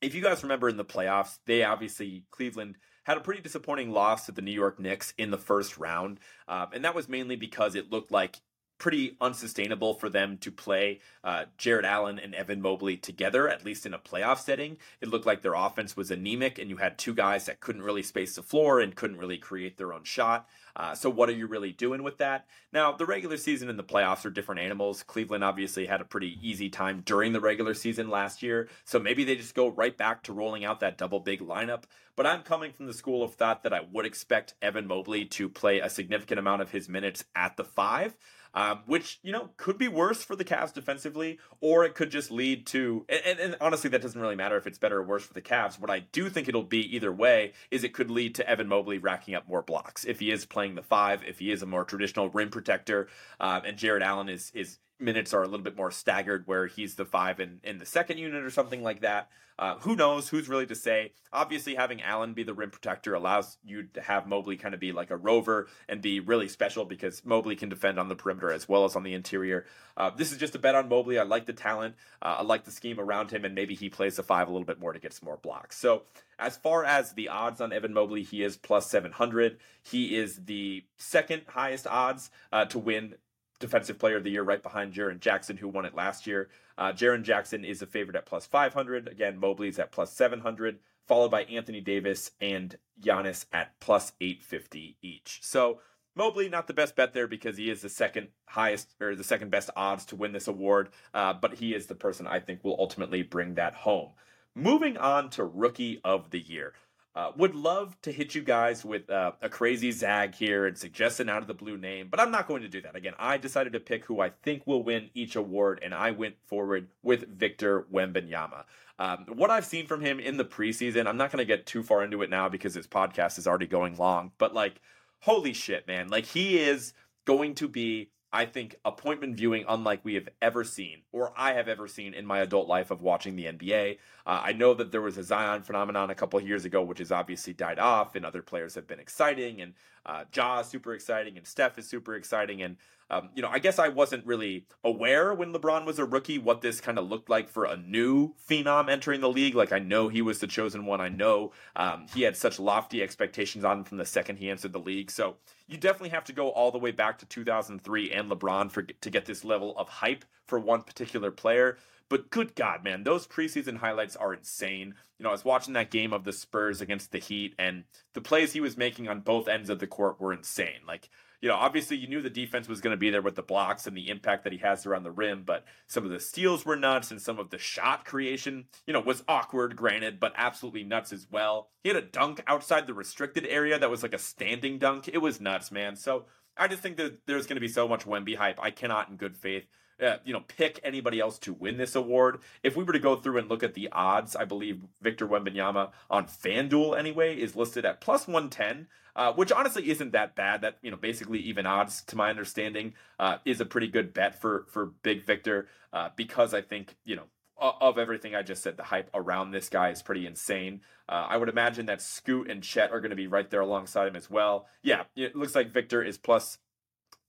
if you guys remember in the playoffs, they obviously Cleveland had a pretty disappointing loss to the New York Knicks in the first round, um, and that was mainly because it looked like pretty unsustainable for them to play uh, Jarrett Allen and Evan Mobley together, at least in a playoff setting. It looked like their offense was anemic, and you had two guys that couldn't really space the floor and couldn't really create their own shot. Uh, so, what are you really doing with that? Now, the regular season and the playoffs are different animals. Cleveland obviously had a pretty easy time during the regular season last year, so maybe they just go right back to rolling out that double big lineup. But I'm coming from the school of thought that I would expect Evan Mobley to play a significant amount of his minutes at the five um, which you know could be worse for the Cavs defensively, or it could just lead to. And, and, honestly, that doesn't really matter if it's better or worse for the Cavs. What I do think it'll be either way is it could lead to Evan Mobley racking up more blocks if he is playing the five, if he is a more traditional rim protector, um, and Jarrett Allen is is minutes are a little bit more staggered where he's the five in, in the second unit or something like that. Uh, who knows? Who's really to say? Obviously, having Allen be the rim protector allows you to have Mobley kind of be like a rover and be really special because Mobley can defend on the perimeter as well as on the interior. Uh, this is just a bet on Mobley. I like the talent. Uh, I like the scheme around him, and maybe he plays the five a little bit more to get some more blocks. So, as far as the odds on Evan Mobley, he is plus 700. He is the second highest odds uh, to win Defensive Player of the Year, right behind Jaren Jackson, who won it last year. Uh, Jaren Jackson is a favorite at plus 500. Again, Mobley's at plus 700, followed by Anthony Davis and Giannis at plus 850 each. So Mobley, not the best bet there because he is the second highest or the second best odds to win this award, uh, but he is the person I think will ultimately bring that home. Moving on to Rookie of the Year. Uh, would love to hit you guys with uh, a crazy zag here and suggest an out of the blue name, but I'm not going to do that. Again, I decided to pick who I think will win each award, and I went forward with Victor Wembanyama. Um, what I've seen from him in the preseason, I'm not going to get too far into it now because his podcast is already going long, but like, holy shit, man. Like, he is going to be I think, appointment viewing unlike we have ever seen, or I have ever seen in my adult life of watching the NBA. Uh, I know that there was a Zion phenomenon a couple years ago, which has obviously died off, and other players have been exciting, and uh, Ja is super exciting, and Steph is super exciting, and um, you know, I guess I wasn't really aware when LeBron was a rookie what this kind of looked like for a new phenom entering the league. Like I know he was the chosen one. I know um, he had such lofty expectations on him from the second he entered the league. So you definitely have to go all the way back to 2003 and LeBron for to get this level of hype for one particular player. But good God, man, those preseason highlights are insane. You know, I was watching that game of the Spurs against the Heat, and the plays he was making on both ends of the court were insane. Like you know, obviously you knew the defense was going to be there with the blocks and the impact that he has around the rim, but some of the steals were nuts and some of the shot creation, you know, was awkward, granted, but absolutely nuts as well. He had a dunk outside the restricted area that was like a standing dunk. It was nuts, man. So I just think that there's going to be so much Wemby hype. I cannot, in good faith, uh, you know, pick anybody else to win this award. If we were to go through and look at the odds, I believe Victor Wembanyama on FanDuel anyway is listed at plus 110, uh, which honestly isn't that bad. That, you know, basically even odds to my understanding uh, is a pretty good bet for, for Big Victor uh, because I think, you know, of everything I just said, the hype around this guy is pretty insane. Uh, I would imagine that Scoot and Chet are going to be right there alongside him as well. Yeah, it looks like Victor is plus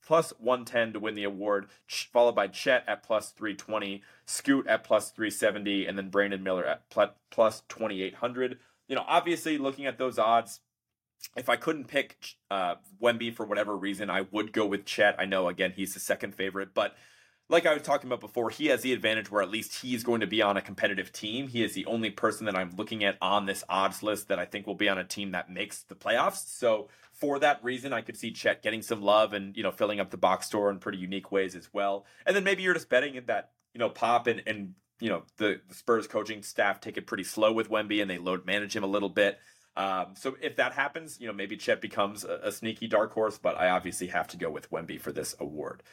plus 110 to win the award, followed by Chet at plus 320, Scoot at plus 370, and then Brandon Miller at plus 2800. You know, obviously, looking at those odds, if I couldn't pick uh, Wemby for whatever reason, I would go with Chet. I know, again, he's the second favorite, but like I was talking about before, he has the advantage where at least he's going to be on a competitive team. He is the only person that I'm looking at on this odds list that I think will be on a team that makes the playoffs. So for that reason, I could see Chet getting some love and you know filling up the box score in pretty unique ways as well. And then maybe you're just betting that you know Pop and and you know the, the Spurs coaching staff take it pretty slow with Wemby and they load manage him a little bit. Um, so if that happens, you know maybe Chet becomes a, a sneaky dark horse, but I obviously have to go with Wemby for this award.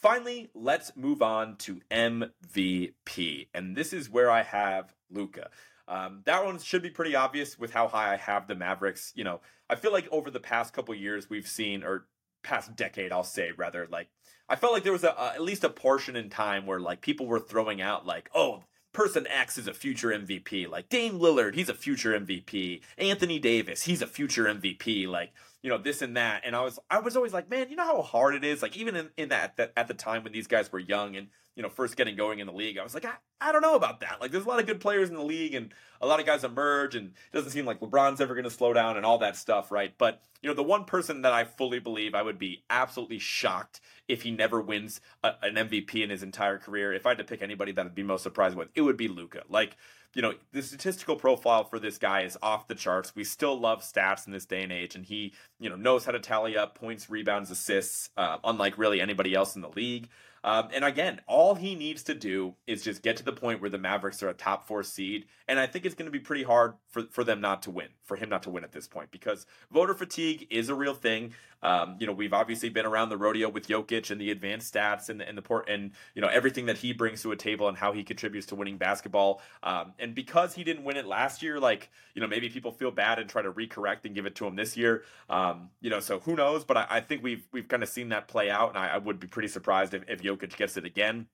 Finally, let's move on to MVP. And this is where I have Luka. Um, that one should be pretty obvious with how high I have the Mavericks. You know, I feel like over the past couple years we've seen, or past decade, I'll say rather, like I felt like there was a, at least a portion in time where like people were throwing out like, oh, person X is a future MVP. Like Dame Lillard, he's a future MVP. Anthony Davis, he's a future MVP. Like you know this and that. And i was i was always like man you know how hard it is? Like even in, in that, that at the time when these guys were young and you know first getting going in the league i was like I, I don't know about that. Like there's a lot of good players in the league and a lot of guys emerge and it doesn't seem like lebron's ever going to slow down and all that stuff right? But you know the one person that i fully believe i would be absolutely shocked if he never wins a, an mvp in his entire career if i had to pick anybody that i'd be most surprised with it would be Luka like you know, the statistical profile for this guy is off the charts. We still love stats in this day and age, and he, you know, knows how to tally up points, rebounds, assists, uh, unlike really anybody else in the league. Um, and again, all he needs to do is just get to the point where the Mavericks are a top four seed. And I think it's going to be pretty hard for, for them not to win, for him not to win at this point, because voter fatigue is a real thing. Um, you know, we've obviously been around the rodeo with Jokic and the advanced stats and, and the port and, you know, everything that he brings to a table and how he contributes to winning basketball. Um, and because he didn't win it last year, like, you know, maybe people feel bad and try to recorrect and give it to him this year. Um, you know, so who knows? But I, I, think we've, we've kind of seen that play out. And I, I would be pretty surprised if, if Jokic gets it again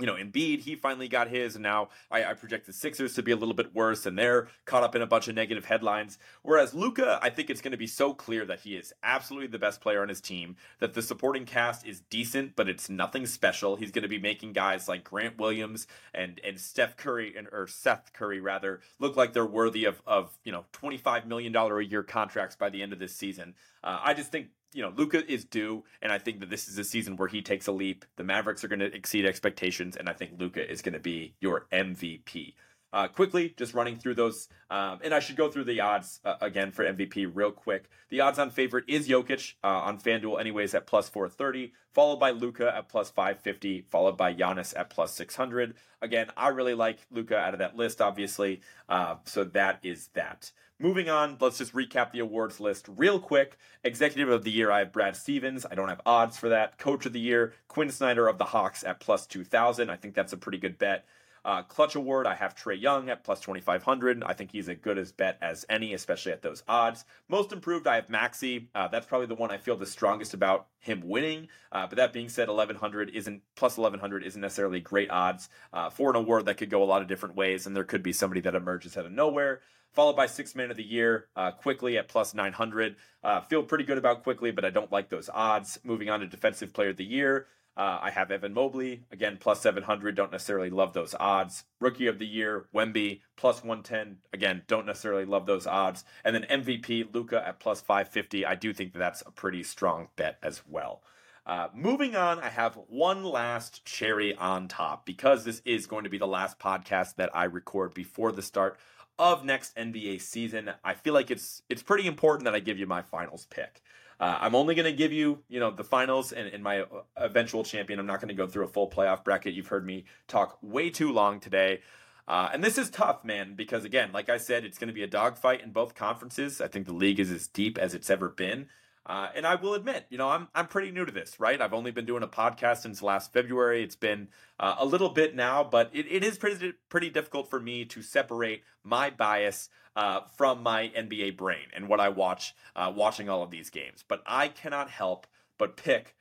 you know, Embiid, he finally got his, and now I, I project the Sixers to be a little bit worse, and they're caught up in a bunch of negative headlines. Whereas Luka, I think it's going to be so clear that he is absolutely the best player on his team, that the supporting cast is decent, but it's nothing special. He's going to be making guys like Grant Williams and and Steph Curry and or Seth Curry rather look like they're worthy of of you know twenty five million dollar a year contracts by the end of this season. Uh, I just think you know, Luka is due, and I think that this is a season where he takes a leap. The Mavericks are going to exceed expectations, and I think Luka is going to be your MVP. Uh, quickly, just running through those, um, and I should go through the odds uh, again for MVP real quick. The odds-on favorite is Jokic uh, on FanDuel, anyways, at plus 430, followed by Luka at plus 550, followed by Giannis at plus 600. Again, I really like Luka out of that list, obviously. Uh, so that is that. Moving on, let's just recap the awards list real quick. Executive of the Year, I have Brad Stevens. I don't have odds for that. Coach of the Year, Quin Snyder of the Hawks at plus 2,000. I think that's a pretty good bet. Uh, clutch award, I have Trae Young at plus 2,500. I think he's as good as bet as any, especially at those odds. Most improved, I have Maxey. Uh, that's probably the one I feel the strongest about him winning. Uh, but that being said, 1,100 isn't plus 1,100 isn't necessarily great odds uh, for an award that could go a lot of different ways, and there could be somebody that emerges out of nowhere followed by six man of the year uh, Quickley at plus 900 uh, feel pretty good about Quickley but i don't like those odds moving on to defensive player of the year uh, I have Evan Mobley, again, plus 700. Don't necessarily love those odds. Rookie of the year, Wemby, plus 110. Again, don't necessarily love those odds. And then MVP, Luka at plus 550. I do think that that's a pretty strong bet as well. Uh, moving on, I have one last cherry on top because this is going to be the last podcast that I record before the start of next NBA season. I feel like it's it's pretty important that I give you my finals pick. Uh, I'm only going to give you, you know, the finals and, and my uh, eventual champion. I'm not going to go through a full playoff bracket. You've heard me talk way too long today. Uh, and this is tough, man, because again, like I said, it's going to be a dogfight in both conferences. I think the league is as deep as it's ever been. Uh, and I will admit, you know, I'm I'm pretty new to this, right? I've only been doing a podcast since last February. It's been uh, a little bit now, but it, it is pretty pretty difficult for me to separate my bias uh, from my NBA brain and what I watch uh, watching all of these games. But I cannot help but pick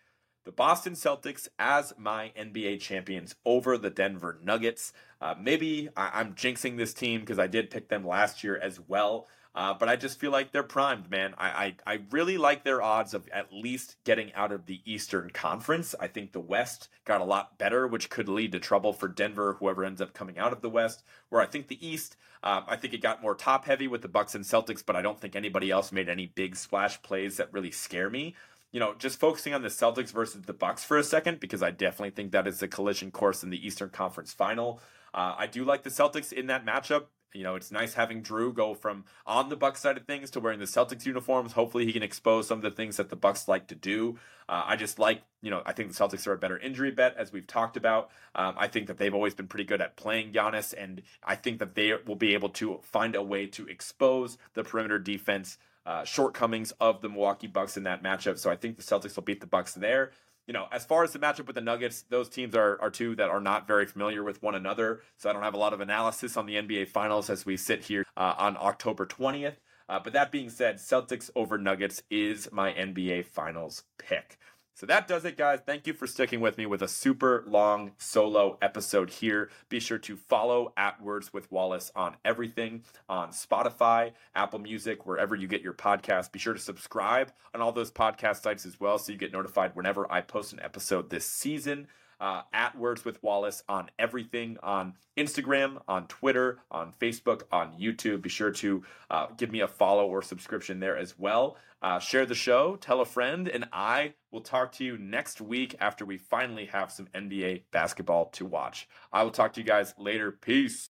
the Boston Celtics as my NBA champions over the Denver Nuggets. Uh, maybe I- am jinxing this team because I did pick them last year as well. Uh, but I just feel like they're primed, man. I, I, I really like their odds of at least getting out of the Eastern Conference. I think the West got a lot better, which could lead to trouble for Denver, whoever ends up coming out of the West. Where I think the East, um, I think it got more top heavy with the Bucks and Celtics, but I don't think anybody else made any big splash plays that really scare me. you know, just focusing on the Celtics versus the Bucks for a second, because I definitely think that is the collision course in the Eastern Conference Final. Uh, I do like the Celtics in that matchup. You know, it's nice having Jrue go from on the Bucks side of things to wearing the Celtics uniforms. Hopefully, he can expose some of the things that the Bucks like to do. Uh, I just like, you know, I think the Celtics are a better injury bet, as we've talked about. Um, I think that they've always been pretty good at playing Giannis, and I think that they will be able to find a way to expose the perimeter defense uh, shortcomings of the Milwaukee Bucks in that matchup. So I think the Celtics will beat the Bucks there. You know, as far as the matchup with the Nuggets, those teams are, are two that are not very familiar with one another. So I don't have a lot of analysis on the NBA Finals as we sit here uh, on October 20th. Uh, but that being said, Celtics over Nuggets is my NBA Finals pick. So that does it, guys. Thank you for sticking with me with a super long solo episode here. Be sure to follow at Words with Wallace on everything on Spotify, Apple Music, wherever you get your podcast. Be sure to subscribe on all those podcast sites as well so you get notified whenever I post an episode this season uh, at Words with Wallace on everything on Instagram, on Twitter, on Facebook, on YouTube. Be sure to uh, give me a follow or subscription there as well. Uh, share the show, tell a friend, and I will talk to you next week after we finally have some NBA basketball to watch. I will talk to you guys later. Peace.